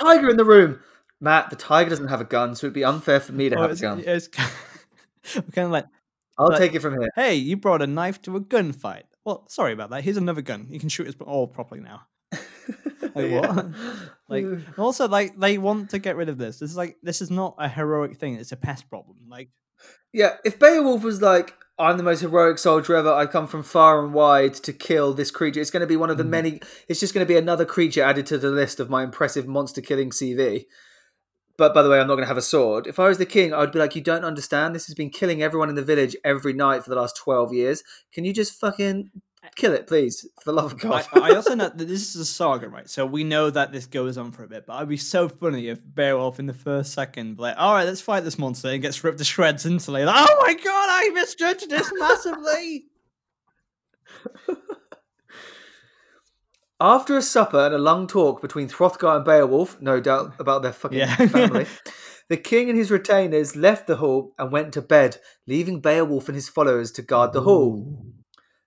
tiger in the room. Matt, the tiger doesn't have a gun, so it'd be unfair for me to oh, have a it's, gun. it's (laughs) kind of like I'll like- take it from here. hey, you brought a knife to a gunfight. Well, sorry about that. Here's another gun. You can shoot us all properly now. (laughs) (laughs) Like Yeah. what? Like also like they want to get rid of this. This is like this is not a heroic thing. It's a pest problem. Like Yeah, if Beowulf was like, I'm the most heroic soldier ever, I come from far and wide to kill this creature, it's going to be one of the Mm. many, it's just going to be another creature added to the list of my impressive monster killing CV. But by the way, I'm not going to have a sword. If I was the king, I would be like, You don't understand. This has been killing everyone in the village every night for the last 12 years. Can you just fucking kill it, please? For the love of God. I, I also (laughs) know that this is a saga, right? So we know that this goes on for a bit, but it'd be so funny if Beowulf in the first second, be like, all right, let's fight this monster, and gets ripped to shreds instantly. Like, oh my god, I misjudged this (laughs) massively. (laughs) After a supper and a long talk between Hrothgar and Beowulf, no doubt (laughs) about their fucking Yeah. family, (laughs) the king and his retainers left the hall and went to bed, leaving Beowulf and his followers to guard the hall.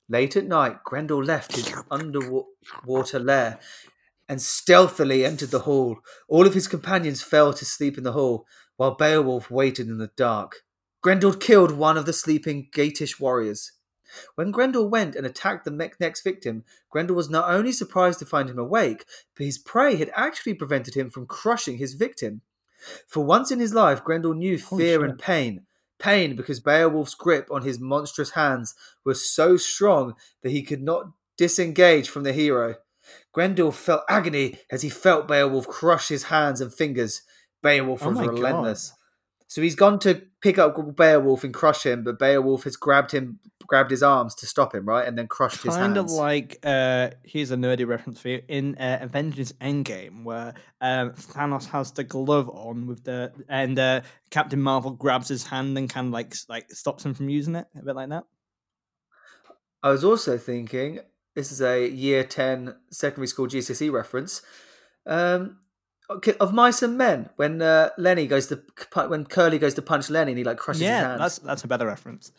Late at night, Grendel left his underwater lair and stealthily entered the hall. All of his companions fell to sleep in the hall, while Beowulf waited in the dark. Grendel killed one of the sleeping Geatish warriors. When Grendel went and attacked the next victim, Grendel was not only surprised to find him awake, but his prey had actually prevented him from crushing his victim. For once in his life, Grendel knew Holy fear shit. and pain. Pain because Beowulf's grip on his monstrous hands was so strong that he could not disengage from the hero. Grendel felt agony as he felt Beowulf crush his hands and fingers. Beowulf Oh was my God. So he's gone to pick up Beowulf and crush him, but Beowulf has grabbed him, grabbed his arms to stop him, right, and then crushed his hands. Kind of like uh, here's a nerdy reference for you in uh, Avengers Endgame, where um, Thanos has the glove on with the and uh, Captain Marvel grabs his hand and kind of like like stops him from using it, a bit like that. I was also thinking this is a year 10 secondary school GCSE reference um, of mice and men when uh, Lenny goes to when Curly goes to punch Lenny and he like crushes his yeah, that's that's a better reference.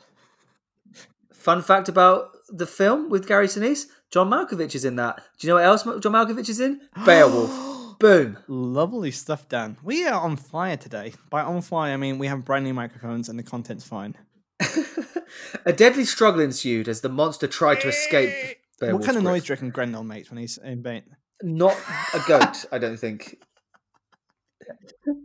Fun fact about the film with Gary Sinise: John Malkovich is in that. Do you know what else John Malkovich is in? (gasps) Beowulf. Boom. Lovely stuff, Dan. We are on fire today. By on fire, I mean we have brand new microphones and the content's fine. (laughs) a deadly struggle ensued as the monster tried to escape. what kind of grip. noise do you reckon Grendel makes when he's in bait? Not a goat, I don't think.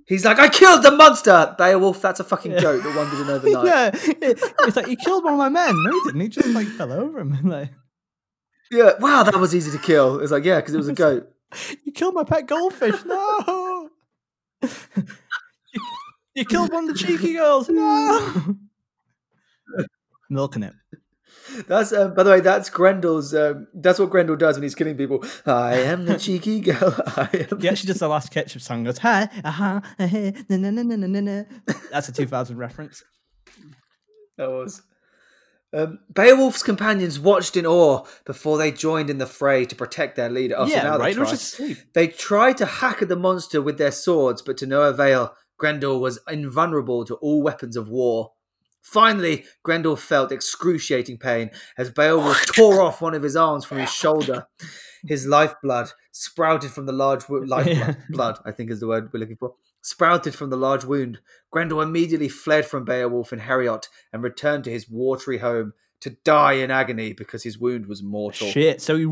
He's like, I killed the monster! Beowulf, that's a fucking Yeah. goat that wandered in overnight. (laughs) yeah, it's like he killed one of my men. No, he didn't. He just like fell over him. (laughs) Like, Yeah, wow, that was easy to kill. It's like, yeah, because it was a goat. you killed my pet goldfish. No. (laughs) you, you killed one of the cheeky girls. No. Milking it. That's um, by the way, that's Grendel's. Um, that's what Grendel does when he's killing people. I am the cheeky girl. (laughs) I am. He actually does the last ketchup song. Goes hi, aha, eh, na na na na na na na. That's a 2000 reference. That was. Um, Beowulf's companions watched in awe before they joined in the fray to protect their leader. Oh, so yeah, now right. they try. They tried to hack at the monster with their swords, but to no avail. Grendel was invulnerable to all weapons of war. Finally, Grendel felt excruciating pain as Beowulf tore off one of his arms from his (laughs) shoulder. His lifeblood sprouted from the large wo- (laughs) lifeblood. Blood, I think is the word we're looking for. Sprouted from the large wound. Grendel immediately fled from Beowulf and Heorot and returned to his watery home to die in agony because his wound was mortal. Shit. So he,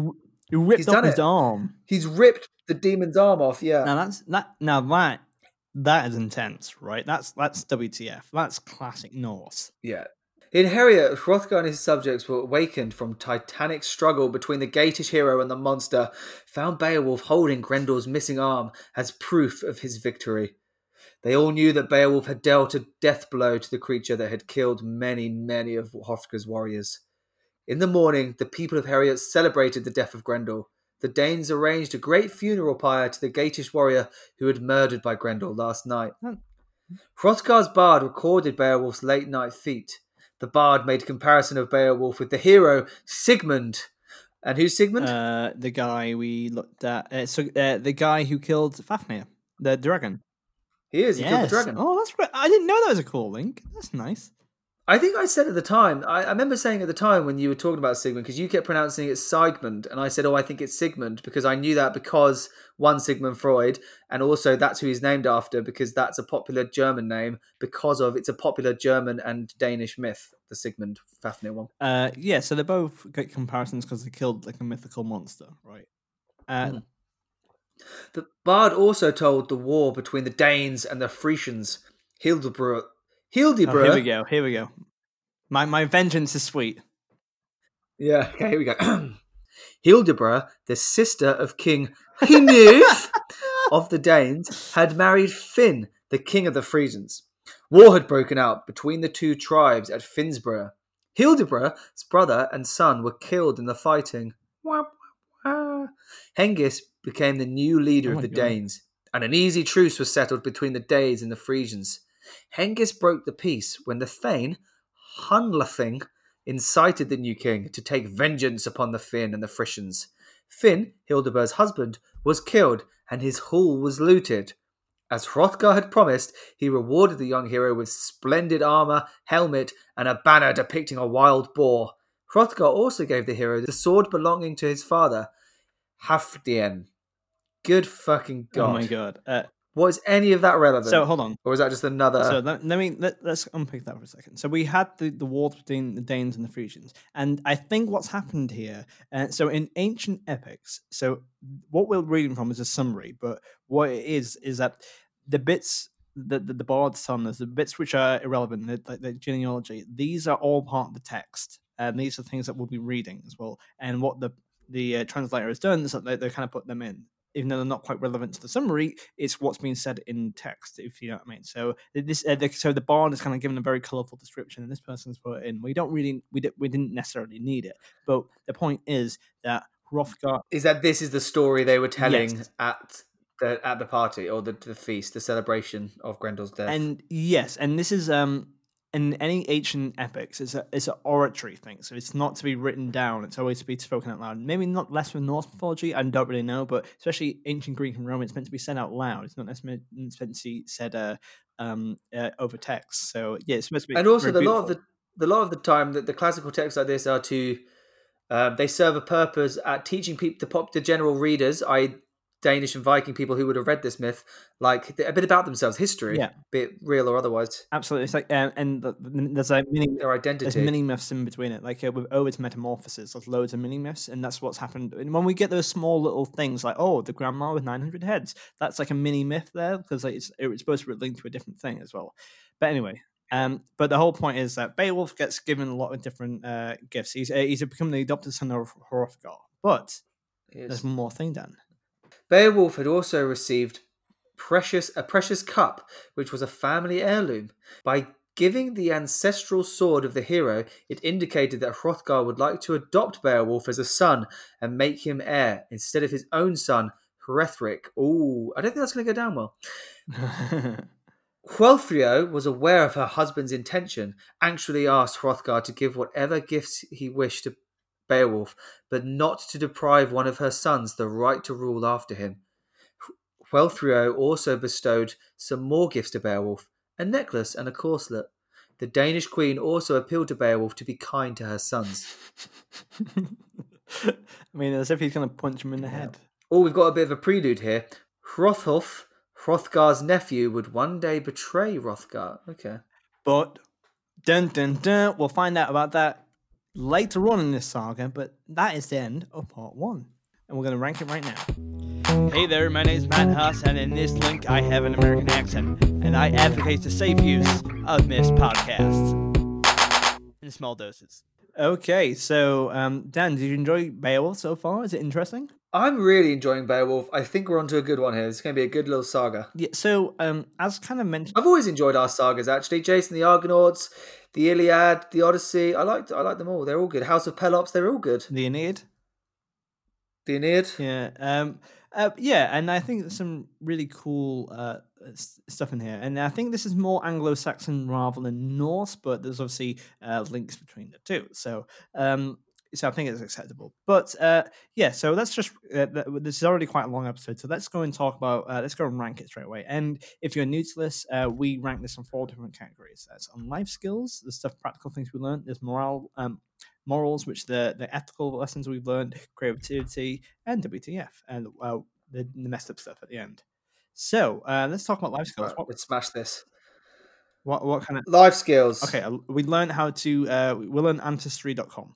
he ripped He's off his it. arm. He's ripped the demon's arm off. Yeah. Now that's that. Now that that is intense, right? That's that's WTF. That's classic Norse. Yeah. In Heorot, Hrothgar and his subjects were awakened from titanic struggle between the Geatish hero and the monster, found Beowulf holding Grendel's missing arm as proof of his victory. They all knew that Beowulf had dealt a death blow to the creature that had killed many, many of Hrothgar's warriors. In the morning, the people of Heorot celebrated the death of Grendel. The Danes arranged a great funeral pyre to the Geatish warrior who had murdered by Grendel last night. Hmm. Hrothgar's bard recorded Beowulf's late night feat. The bard made a comparison of Beowulf with the hero Sigmund. And who's Sigmund? Uh, the guy we looked at. Uh, so uh, the guy who killed Fafnir, the dragon. he is. He killed the dragon. Oh, that's great. I didn't know that was a cool link. That's nice. I think I said at the time. I, I remember saying at the time when you were talking about Sigmund because you kept pronouncing it Sigmund, and I said, "Oh, I think it's Sigmund," because I knew that because one Sigmund Freud, and also that's who he's named after because that's a popular German name because of it's a popular German and Danish myth, the Sigmund Fafnir one. Uh, yeah. So they're both great comparisons because they killed like a mythical monster, right? Uh, Mm. The bard also told the war between the Danes and the Frisians. Hildeburh. Oh, here we go. Here we go. My my vengeance is sweet. Yeah, (laughs) okay, here we go. (clears throat) Hildeburh, the sister of King Hnaef (laughs) of the Danes, had married Finn, the king of the Frisians. War had broken out between the two tribes at Finnsburh. Hildeburh's brother and son were killed in the fighting. Hengist became the new leader Oh of the God. Danes, and an easy truce was settled between the Danes and the Frisians. Hengist broke the peace when the Thane, Hunlafing, incited the new king to take vengeance upon the Finn and the Frisians. Finn, Hildeburh's husband, was killed and his hall was looted. As Hrothgar had promised, he rewarded the young hero with splendid armor, helmet, and a banner depicting a wild boar. Hrothgar also gave the hero the sword belonging to his father, Healfdene. Good fucking god. Oh my god. Uh, Was any of that relevant? so hold on. or was that just another? So let, let me let, let's unpick that for a second. So we had the, the war between the Danes and the Frisians, and I think what's happened here. Uh, so in ancient epics, so what we're reading from is a summary, but what it is is that the bits that the, the bard's son, there's the bits which are irrelevant, the, the, the genealogy. These are all part of the text, and these are things that we'll be reading as well. And what the the uh, translator has done is that they, they kind of put them in even though they're not quite relevant to the summary, it's what's being said in text, if you know what I mean. So this, uh, the, so the bard is kind of given a very colourful description, and this person's put in. We don't really, we di- we didn't necessarily need it, but the point is that Hrothgar, is that this is the story they were telling Yes. at the at the party or the, the feast, the celebration of Grendel's death? and yes, and this is um in any ancient epics, it's a it's an oratory thing, so it's not to be written down; it's always to be spoken out loud. Maybe not less with Norse mythology, I don't really know, but especially ancient Greek and Roman, it's meant to be said out loud. It's not necessarily meant to be said uh, um uh, over text. So yeah, it's supposed to be. and also the lot of the the lot of the time that the classical texts like this are to um, they serve a purpose at teaching people the pop the general readers, i Danish and Viking people who would have read this myth, like a bit about themselves, history, Yeah. be it real or otherwise, Absolutely, it's like um, and the, the- there's like mini their identity. there's mini myths in between it. Like uh, with Ovid's Metamorphosis, there's loads of mini myths, and that's what's happened. And when we get those small little things like oh, the grandma with 900 heads, that's like a mini myth there because like, it's it's supposed to be linked to a different thing as well. But anyway. Um, but the whole point is that Beowulf gets given a lot of different uh, gifts. He's uh, he's become the adopted son of Hrothgar. But there's one more thing, Dan. Beowulf had also received precious a precious cup, which was a family heirloom. By giving the ancestral sword of the hero, it indicated that Hrothgar would like to adopt Beowulf as a son and make him heir instead of his own son, Hrethric. Ooh, I don't think that's going to go down well. (laughs) Wealhtheow was aware of her husband's intention, anxiously asked Hrothgar to give whatever gifts he wished to Beowulf, but not to deprive one of her sons the right to rule after him. Wealhtheow also bestowed some more gifts to Beowulf a necklace and a corselet. The Danish queen also appealed to Beowulf to be kind to her sons. (laughs) I mean, as if he's going to punch him in the head. Oh, we've got a bit of a prelude here. Hrothulf, Hrothgar's nephew, would one day betray Hrothgar. Okay. But dun dun dun, we'll find out about that later on in this saga. But that is the end of part one, and we're going to rank it right now. Hey there, my name is Matt Huss, and in this link, I have an American accent, and I advocate the safe use of missed podcasts in small doses. Okay, so um, Dan, did you enjoy Beowulf so far? Is it interesting? I'm really enjoying Beowulf. I think we're onto a good one here. It's going to be a good little saga. Yeah. So, um, as kind of mentioned, I've always enjoyed our sagas actually. Jason the Argonauts, the Iliad, the Odyssey. I like I like them all. They're all good. House of Pelops. They're all good. the Aeneid. The Aeneid. Yeah. Um. Uh, yeah, and I think there's some really cool uh, stuff in here, and I think this is more Anglo-Saxon rather than Norse, but there's obviously uh, links between the two. So, um, so I think it's acceptable. But uh, yeah, so let's just uh, this is already quite a long episode, so let's go and talk about uh, let's go and rank it straight away. And if you're new to this, uh, we rank this on four different categories. That's on life skills, the stuff, practical things we learned. There's moral, um, morals, which the the ethical lessons we've learned, creativity, and WTF, and uh, the, the messed up stuff at the end. So uh, let's talk about life skills. Right, What, let's smash this. what what kind of Life skills. okay? uh, We learned how to uh, we learned ancestry.com.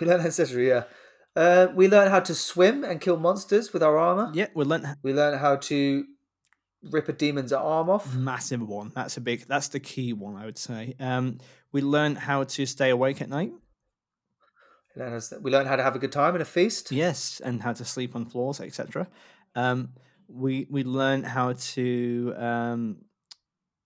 We learned ancestry. Yeah. Uh, we learn how to swim and kill monsters with our armor. Yeah, we learned We learn how to rip a demon's arm off. massive one. That's a big. That's the key one, I would say. Um, we learned how to stay awake at night. We learn, how, how to have a good time in a feast. Yes, and how to sleep on floors, etc. Um, we we learn how to um,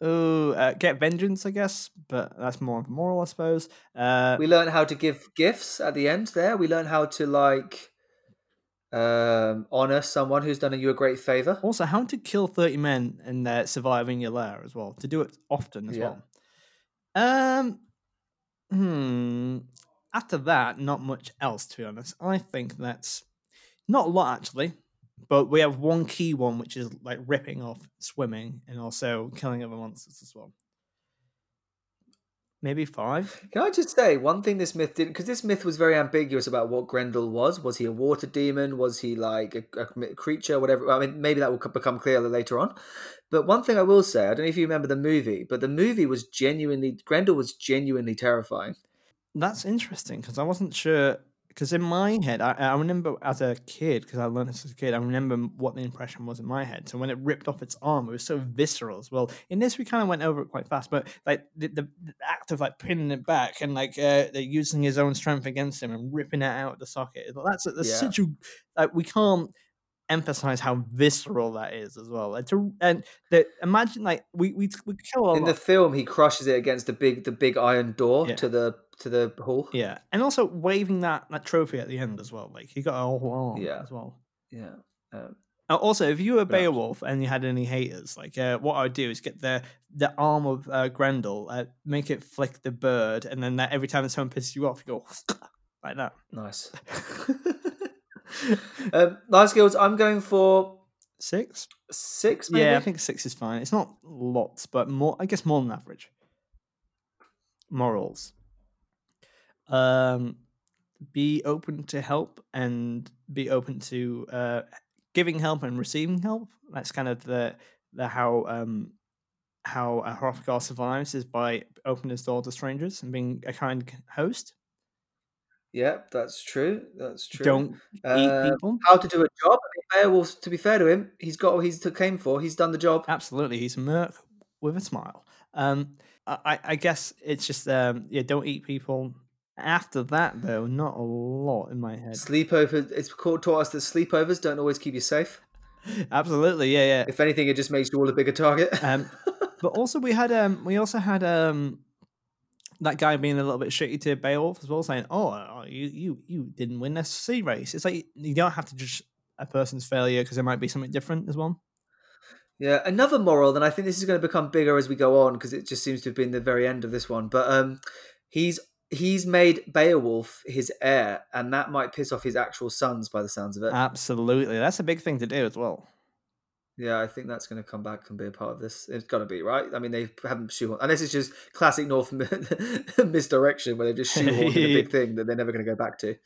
oh uh, get vengeance, I guess, but that's more of a moral, I suppose. Uh, We learn how to give gifts at the end. There, we learn how to like um, honor someone who's done you a great favor. also, how to kill thirty men and uh, survive in your lair as well. To do it often as Yeah. well. Um, hmm. After that, not much else to be honest. I think that's not a lot actually, but we have one key one which is like ripping off swimming and also killing other monsters as well. Maybe five. Can I just say one thing this myth didn't Because this myth was very ambiguous about what Grendel was. Was he a water demon? Was he like a, a creature? Whatever. I mean, maybe that will become clearer later on. But one thing I will say, I don't know if you remember the movie, but the movie was genuinely Grendel was genuinely terrifying. That's interesting because I wasn't sure. Because in my head, I, I remember as a kid, because I learned this as a kid, I remember what the impression was in my head. So when it ripped off its arm, it was so visceral as well. In this, we kind of went over it quite fast, but like the, the, act of like pinning it back and like uh, using his own strength against him and ripping it out of the socket. That's, that's Yeah. such a like we can't emphasize how visceral that is as well. And, to, and the, imagine like we we we kill In lot. the film, he crushes it against the big the big iron door Yeah. to the to the hall. Yeah, and also waving that that trophy at the end as well. Like he got a whole arm Yeah. as well. Yeah. Um, Uh, also, if you were Beowulf and you had any haters, like uh, what I would do is get the the arm of uh, Grendel, uh, make it flick the bird, and then that every time that someone pisses you off, you go (laughs) like that. nice. (laughs) (laughs) um, life skills. I'm going for Six? six. Maybe. Yeah, I think six is fine. It's not lots, but more. I guess more than average. Morals. Um, be open to help and be open to uh, giving help and receiving help. That's kind of the the how um how a Hrothgar survives is by opening his door to strangers and being a kind host. Yeah, that's true. That's true. Don't eat Uh, people. how to do a job. I mean, Beowulf, to be fair to him, he's got what he's to came for. He's done the job. Absolutely, he's a merc with a smile. Um, I, I- I guess it's just um, yeah, don't eat people. After that, though, not a lot in my head. Sleepover. It's called, taught us that sleepovers don't always keep you safe. (laughs) Absolutely, yeah, yeah. If anything, it just makes you all a bigger target. Um, (laughs) but also we had um, we also had um, that guy being a little bit shitty to Beowulf as well, saying, "Oh, uh, you you you didn't win sea race." It's like you don't have to judge a person's failure because there might be something different as well. yeah, another moral. Then I think this is going to become bigger as we go on because it just seems to have been the very end of this one. But um, he's he's made Beowulf his heir, and that might piss off his actual sons by the sounds of it. Absolutely, that's a big thing to do as well. Yeah, I think that's going to come back and be a part of this. It's got to be right. I mean, they haven't shoehorned, and this is just classic North (laughs) misdirection where they've just (laughs) shoehorned a big thing that they're never going to go back to.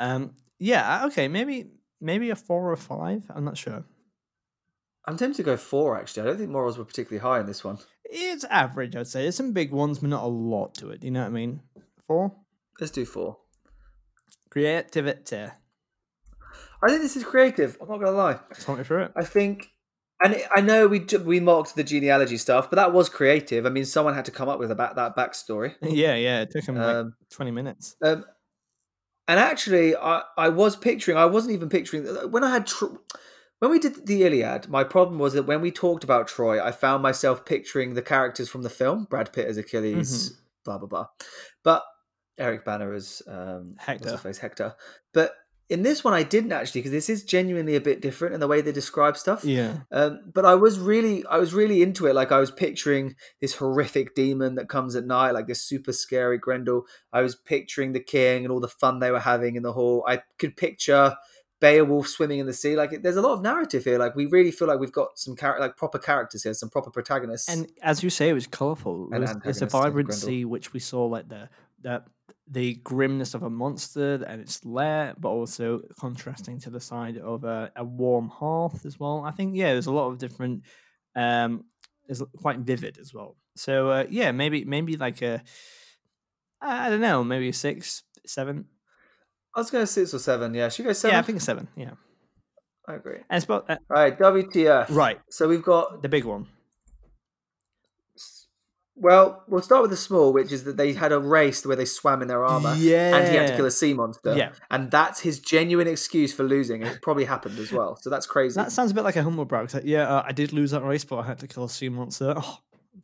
Um, yeah, okay, maybe maybe a four or a five. I'm not sure. I'm tempted to go four. Actually, I don't think morals were particularly high in this one. It's average, I'd say. There's some big ones, but not a lot to it. Do you know what I mean? Four. Let's do four. Creativity. I think this is creative. I'm not going to lie. Talk me through it. I think, and I know we we mocked the genealogy stuff, but that was creative. I mean, someone had to come up with about that backstory. (laughs) yeah, yeah. It took him like Um, 20 minutes. Um, and actually, I, I was picturing. I wasn't even picturing when I had Tro- when we did the Iliad. My problem was that when we talked about Troy, I found myself picturing the characters from the film: Brad Pitt as Achilles, blah blah blah. But Eric Bana as um, Hector. Hector. But in this one, I didn't actually because this is genuinely a bit different in the way they describe stuff. Yeah. Um, but I was really, I was really into it. Like I was picturing this horrific demon that comes at night, like this super scary Grendel. I was picturing the king and all the fun they were having in the hall. I could picture Beowulf swimming in the sea. Like there's a lot of narrative here. Like we really feel like we've got some char- like proper characters here, some proper protagonists. And as you say, it was colourful. It was, it's a vibrancy which we saw like the the the grimness of a monster and its lair, but also contrasting to the side of a, a warm hearth as well. I think yeah, there's a lot of different. Um, it's quite vivid as well. So uh, yeah, maybe maybe like a I don't know, maybe a six, seven. I was going to six or seven. Yeah, should we go seven? Yeah, I think seven. Yeah, I agree. and it's about uh, All right, WTF. right So we've got the big one. Well, we'll start with the small, which is that they had a race where they swam in their armor, yeah. and he had to kill a sea monster. Yeah. and that's his genuine excuse for losing. It probably happened as well, so that's crazy. That sounds a bit like a humble brag. Like, yeah, uh, I did lose that race, but I had to kill a sea monster. Oh,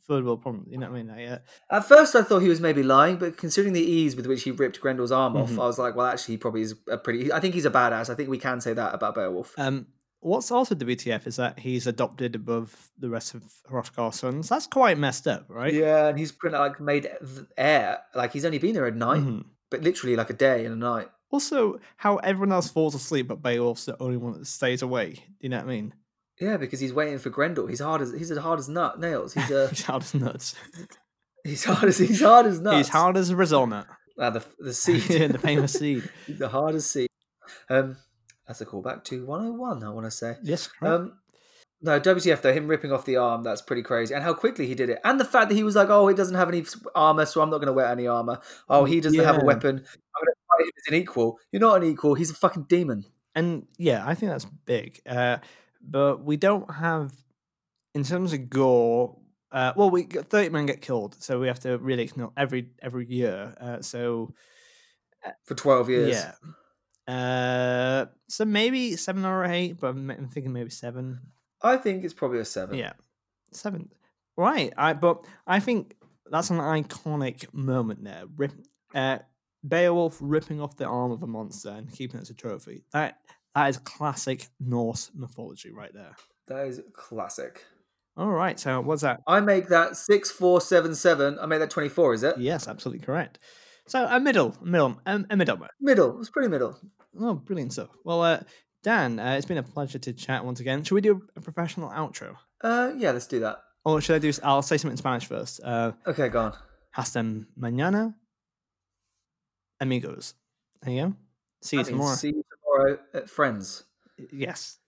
third world problem. You know what I mean? Like, yeah. At first, I thought he was maybe lying, but considering the ease with which he ripped Grendel's arm off, Mhm. I was like, well, actually, he probably is a pretty. I think he's a badass. I think we can say that about Beowulf. Um, what's also the WTF is that he's adopted above the rest of Hrothgar's sons. That's quite messed up, right? Yeah, and he's pretty like made air. Like he's only been there a night, Mhm. but literally like a day and a night. Also, how everyone else falls asleep, but Beowulf's the only one that stays awake. Do you know what I mean? Yeah, because he's waiting for Grendel. He's hard as he's as hard as nut nails. He's uh, (laughs) he's hard as nuts. (laughs) he's hard as he's hard as nuts. He's hard as a Brazil nut. Ah, the the seed. (laughs) the famous seed. The hardest seed. Um, that's a callback to 101. I want to say. Yes, correct. Um, no, WTF though, him ripping off the arm, that's pretty crazy. And how quickly he did it. And the fact that he was like, oh, he doesn't have any armor, so I'm not going to wear any armor. Oh, he doesn't have a weapon. I'm going to fight him as an equal. You're not an equal. He's a fucking demon. and yeah, I think that's big. Uh, but we don't have, in terms of gore. Uh, well, we get- thirty men get killed, so we have to really ignore every every year. Uh, so For 12 years. yeah, uh, so maybe seven or eight, but I'm, I'm thinking maybe seven. I think it's probably a seven. Yeah, seven. Right. I but I think that's an iconic moment there. Rip, uh, Beowulf ripping off the arm of a monster and keeping it as a trophy. That that is classic Norse mythology right there. That is classic. All right. So what's that? I make that 6477. I make that 24, is it? Yes, absolutely correct. So a middle, middle, um, a middle. Middle. It's pretty middle. Oh, brilliant stuff. Well, uh, Dan, uh, it's been a pleasure to chat once again. Should we do a professional outro? Uh, yeah, let's do that. Or should I do? I'll say something in Spanish first. Uh, Okay, go on. Hasta mañana, amigos. There you go. See you That tomorrow. See you tomorrow at Friends. Yes.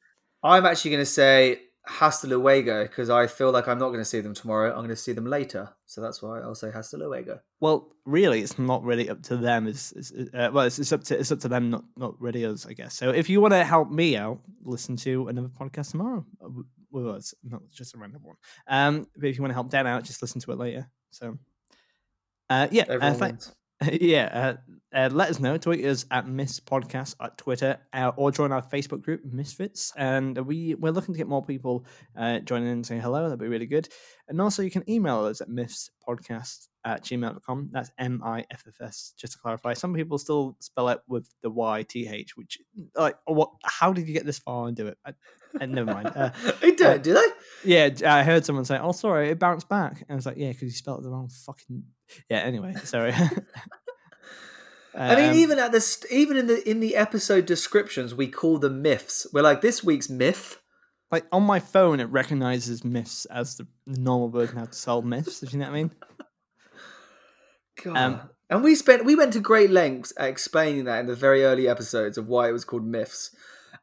I'm actually going to say hasta luego because I feel like I'm not going to see them tomorrow. I'm going to see them later. So that's why I'll say hasta luego. Well, really, it's not really up to them. It's, it's uh, well, it's, it's up to it's up to them, not not really us, I guess. So if you want to help me out, listen to another podcast tomorrow uh, with us, not just a random one. Um, but if you want to help Dan out, just listen to it later. So, uh, yeah, uh, Everyone thank- wins. (laughs) yeah, uh, uh, let us know. Tweet us at Miss Podcast at Twitter uh, or join our Facebook group, Misfits. And we, we're looking to get more people uh, joining in and saying hello. That'd be really good. And also, you can email us at misspodcast at gmail.com. That's M I F F S, just to clarify. Some people still spell it with the Y T H, which, like, what? how did you get this far and do it? I, uh, never mind. Uh, (laughs) they don't, do they? yeah, I heard someone say, "Oh, sorry, it bounced back," and I was like, "Yeah, because you spelled it the wrong fucking." Yeah. Anyway, sorry. (laughs) I mean, Um, even at this, even in the in the episode descriptions, we call them myths. We're like this week's myth. like on my phone, it recognizes myths as the normal version how to solve myths. If you know what I mean. God. Um, and we spent we went to great lengths at explaining that in the very early episodes of why it was called myths.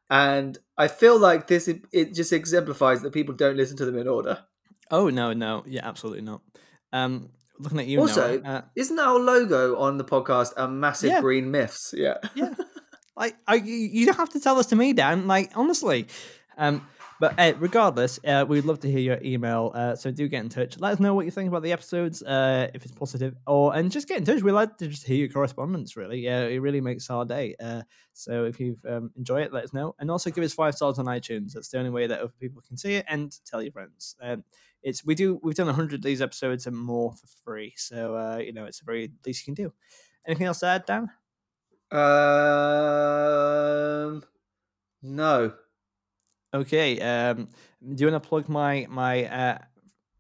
And I feel like this it, it just exemplifies that people don't listen to them in order. Oh no, no, yeah, absolutely not. Um, looking at you Also, Noah, uh, Isn't our logo on the podcast a massive Yeah. green myths? Yeah. yeah, (laughs) like I, you you don't have to tell this to me, Dan. Like honestly, um, but uh, regardless, uh, we'd love to hear your email. Uh, so do get in touch. Let us know what you think about the episodes, uh, if it's positive, or and just get in touch. We like to just hear your correspondence. Really, yeah, it really makes our day. Uh, so if you've um, enjoyed it, let us know, and also give us five stars on iTunes. That's the only way that other people can see it, and tell your friends. Um, it's we do we've done hundred of these episodes and more for free. So uh, you know it's the very least you can do. Anything else to add, Dan? Um. No. Okay. Um, do you want to plug my my uh,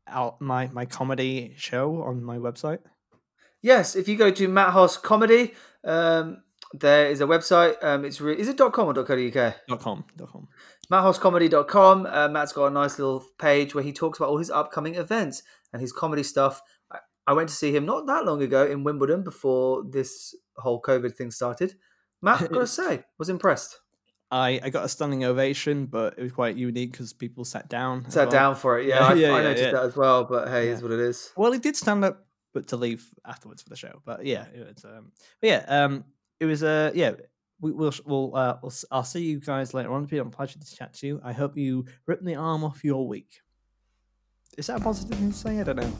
out my my comedy show on my website? Yes, if you go to Matt Hoss Comedy, um, there is a website. Um, it's re- is it .com or dot .co.uk? dot com dot com. MattHossComedy.com. Uh, Matt's got a nice little page where he talks about all his upcoming events and his comedy stuff. I, I went to see him not that long ago in Wimbledon before this whole COVID thing started. Matt, got to (laughs) say, was impressed. I I got a standing ovation, but it was quite unique because people sat down. Sat well. down for it. Yeah, (laughs) Yeah, I, yeah, I yeah, noticed that as well. But hey, is what it is. Well, he did stand up, but to leave afterwards for the show. But yeah, it was. Um, but yeah, um, it was. Uh, yeah, we will we'll, uh, we'll I'll see you guys later on. It's been a pleasure to chat to you. I hope you rip the arm off your week. Is that a positive thing to say? I don't know.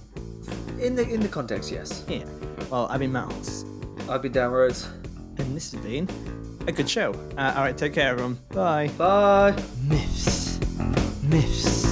In the in the context, yes. Yeah. Well, I've been Mouse, I've been down roads. and this has been a good show. Uh, all right, take care, everyone. Bye. Bye. Myths. Myths. Myths.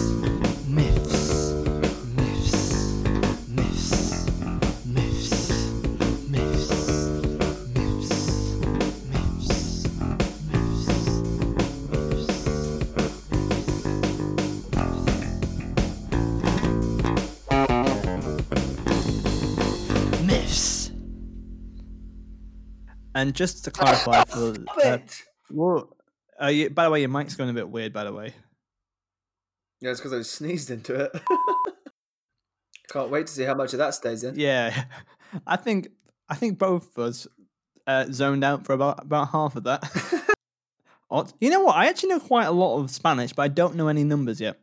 And just to clarify for uh, (laughs) well, uh, you, by the way, your mic's going a bit weird. By the way, Yeah, it's because I sneezed into it. (laughs) Can't wait to see how much of that stays in. yeah, (laughs) I think I think both of us uh, zoned out for about about half of that. You know what? I actually know quite a lot of Spanish, but I don't know any numbers yet.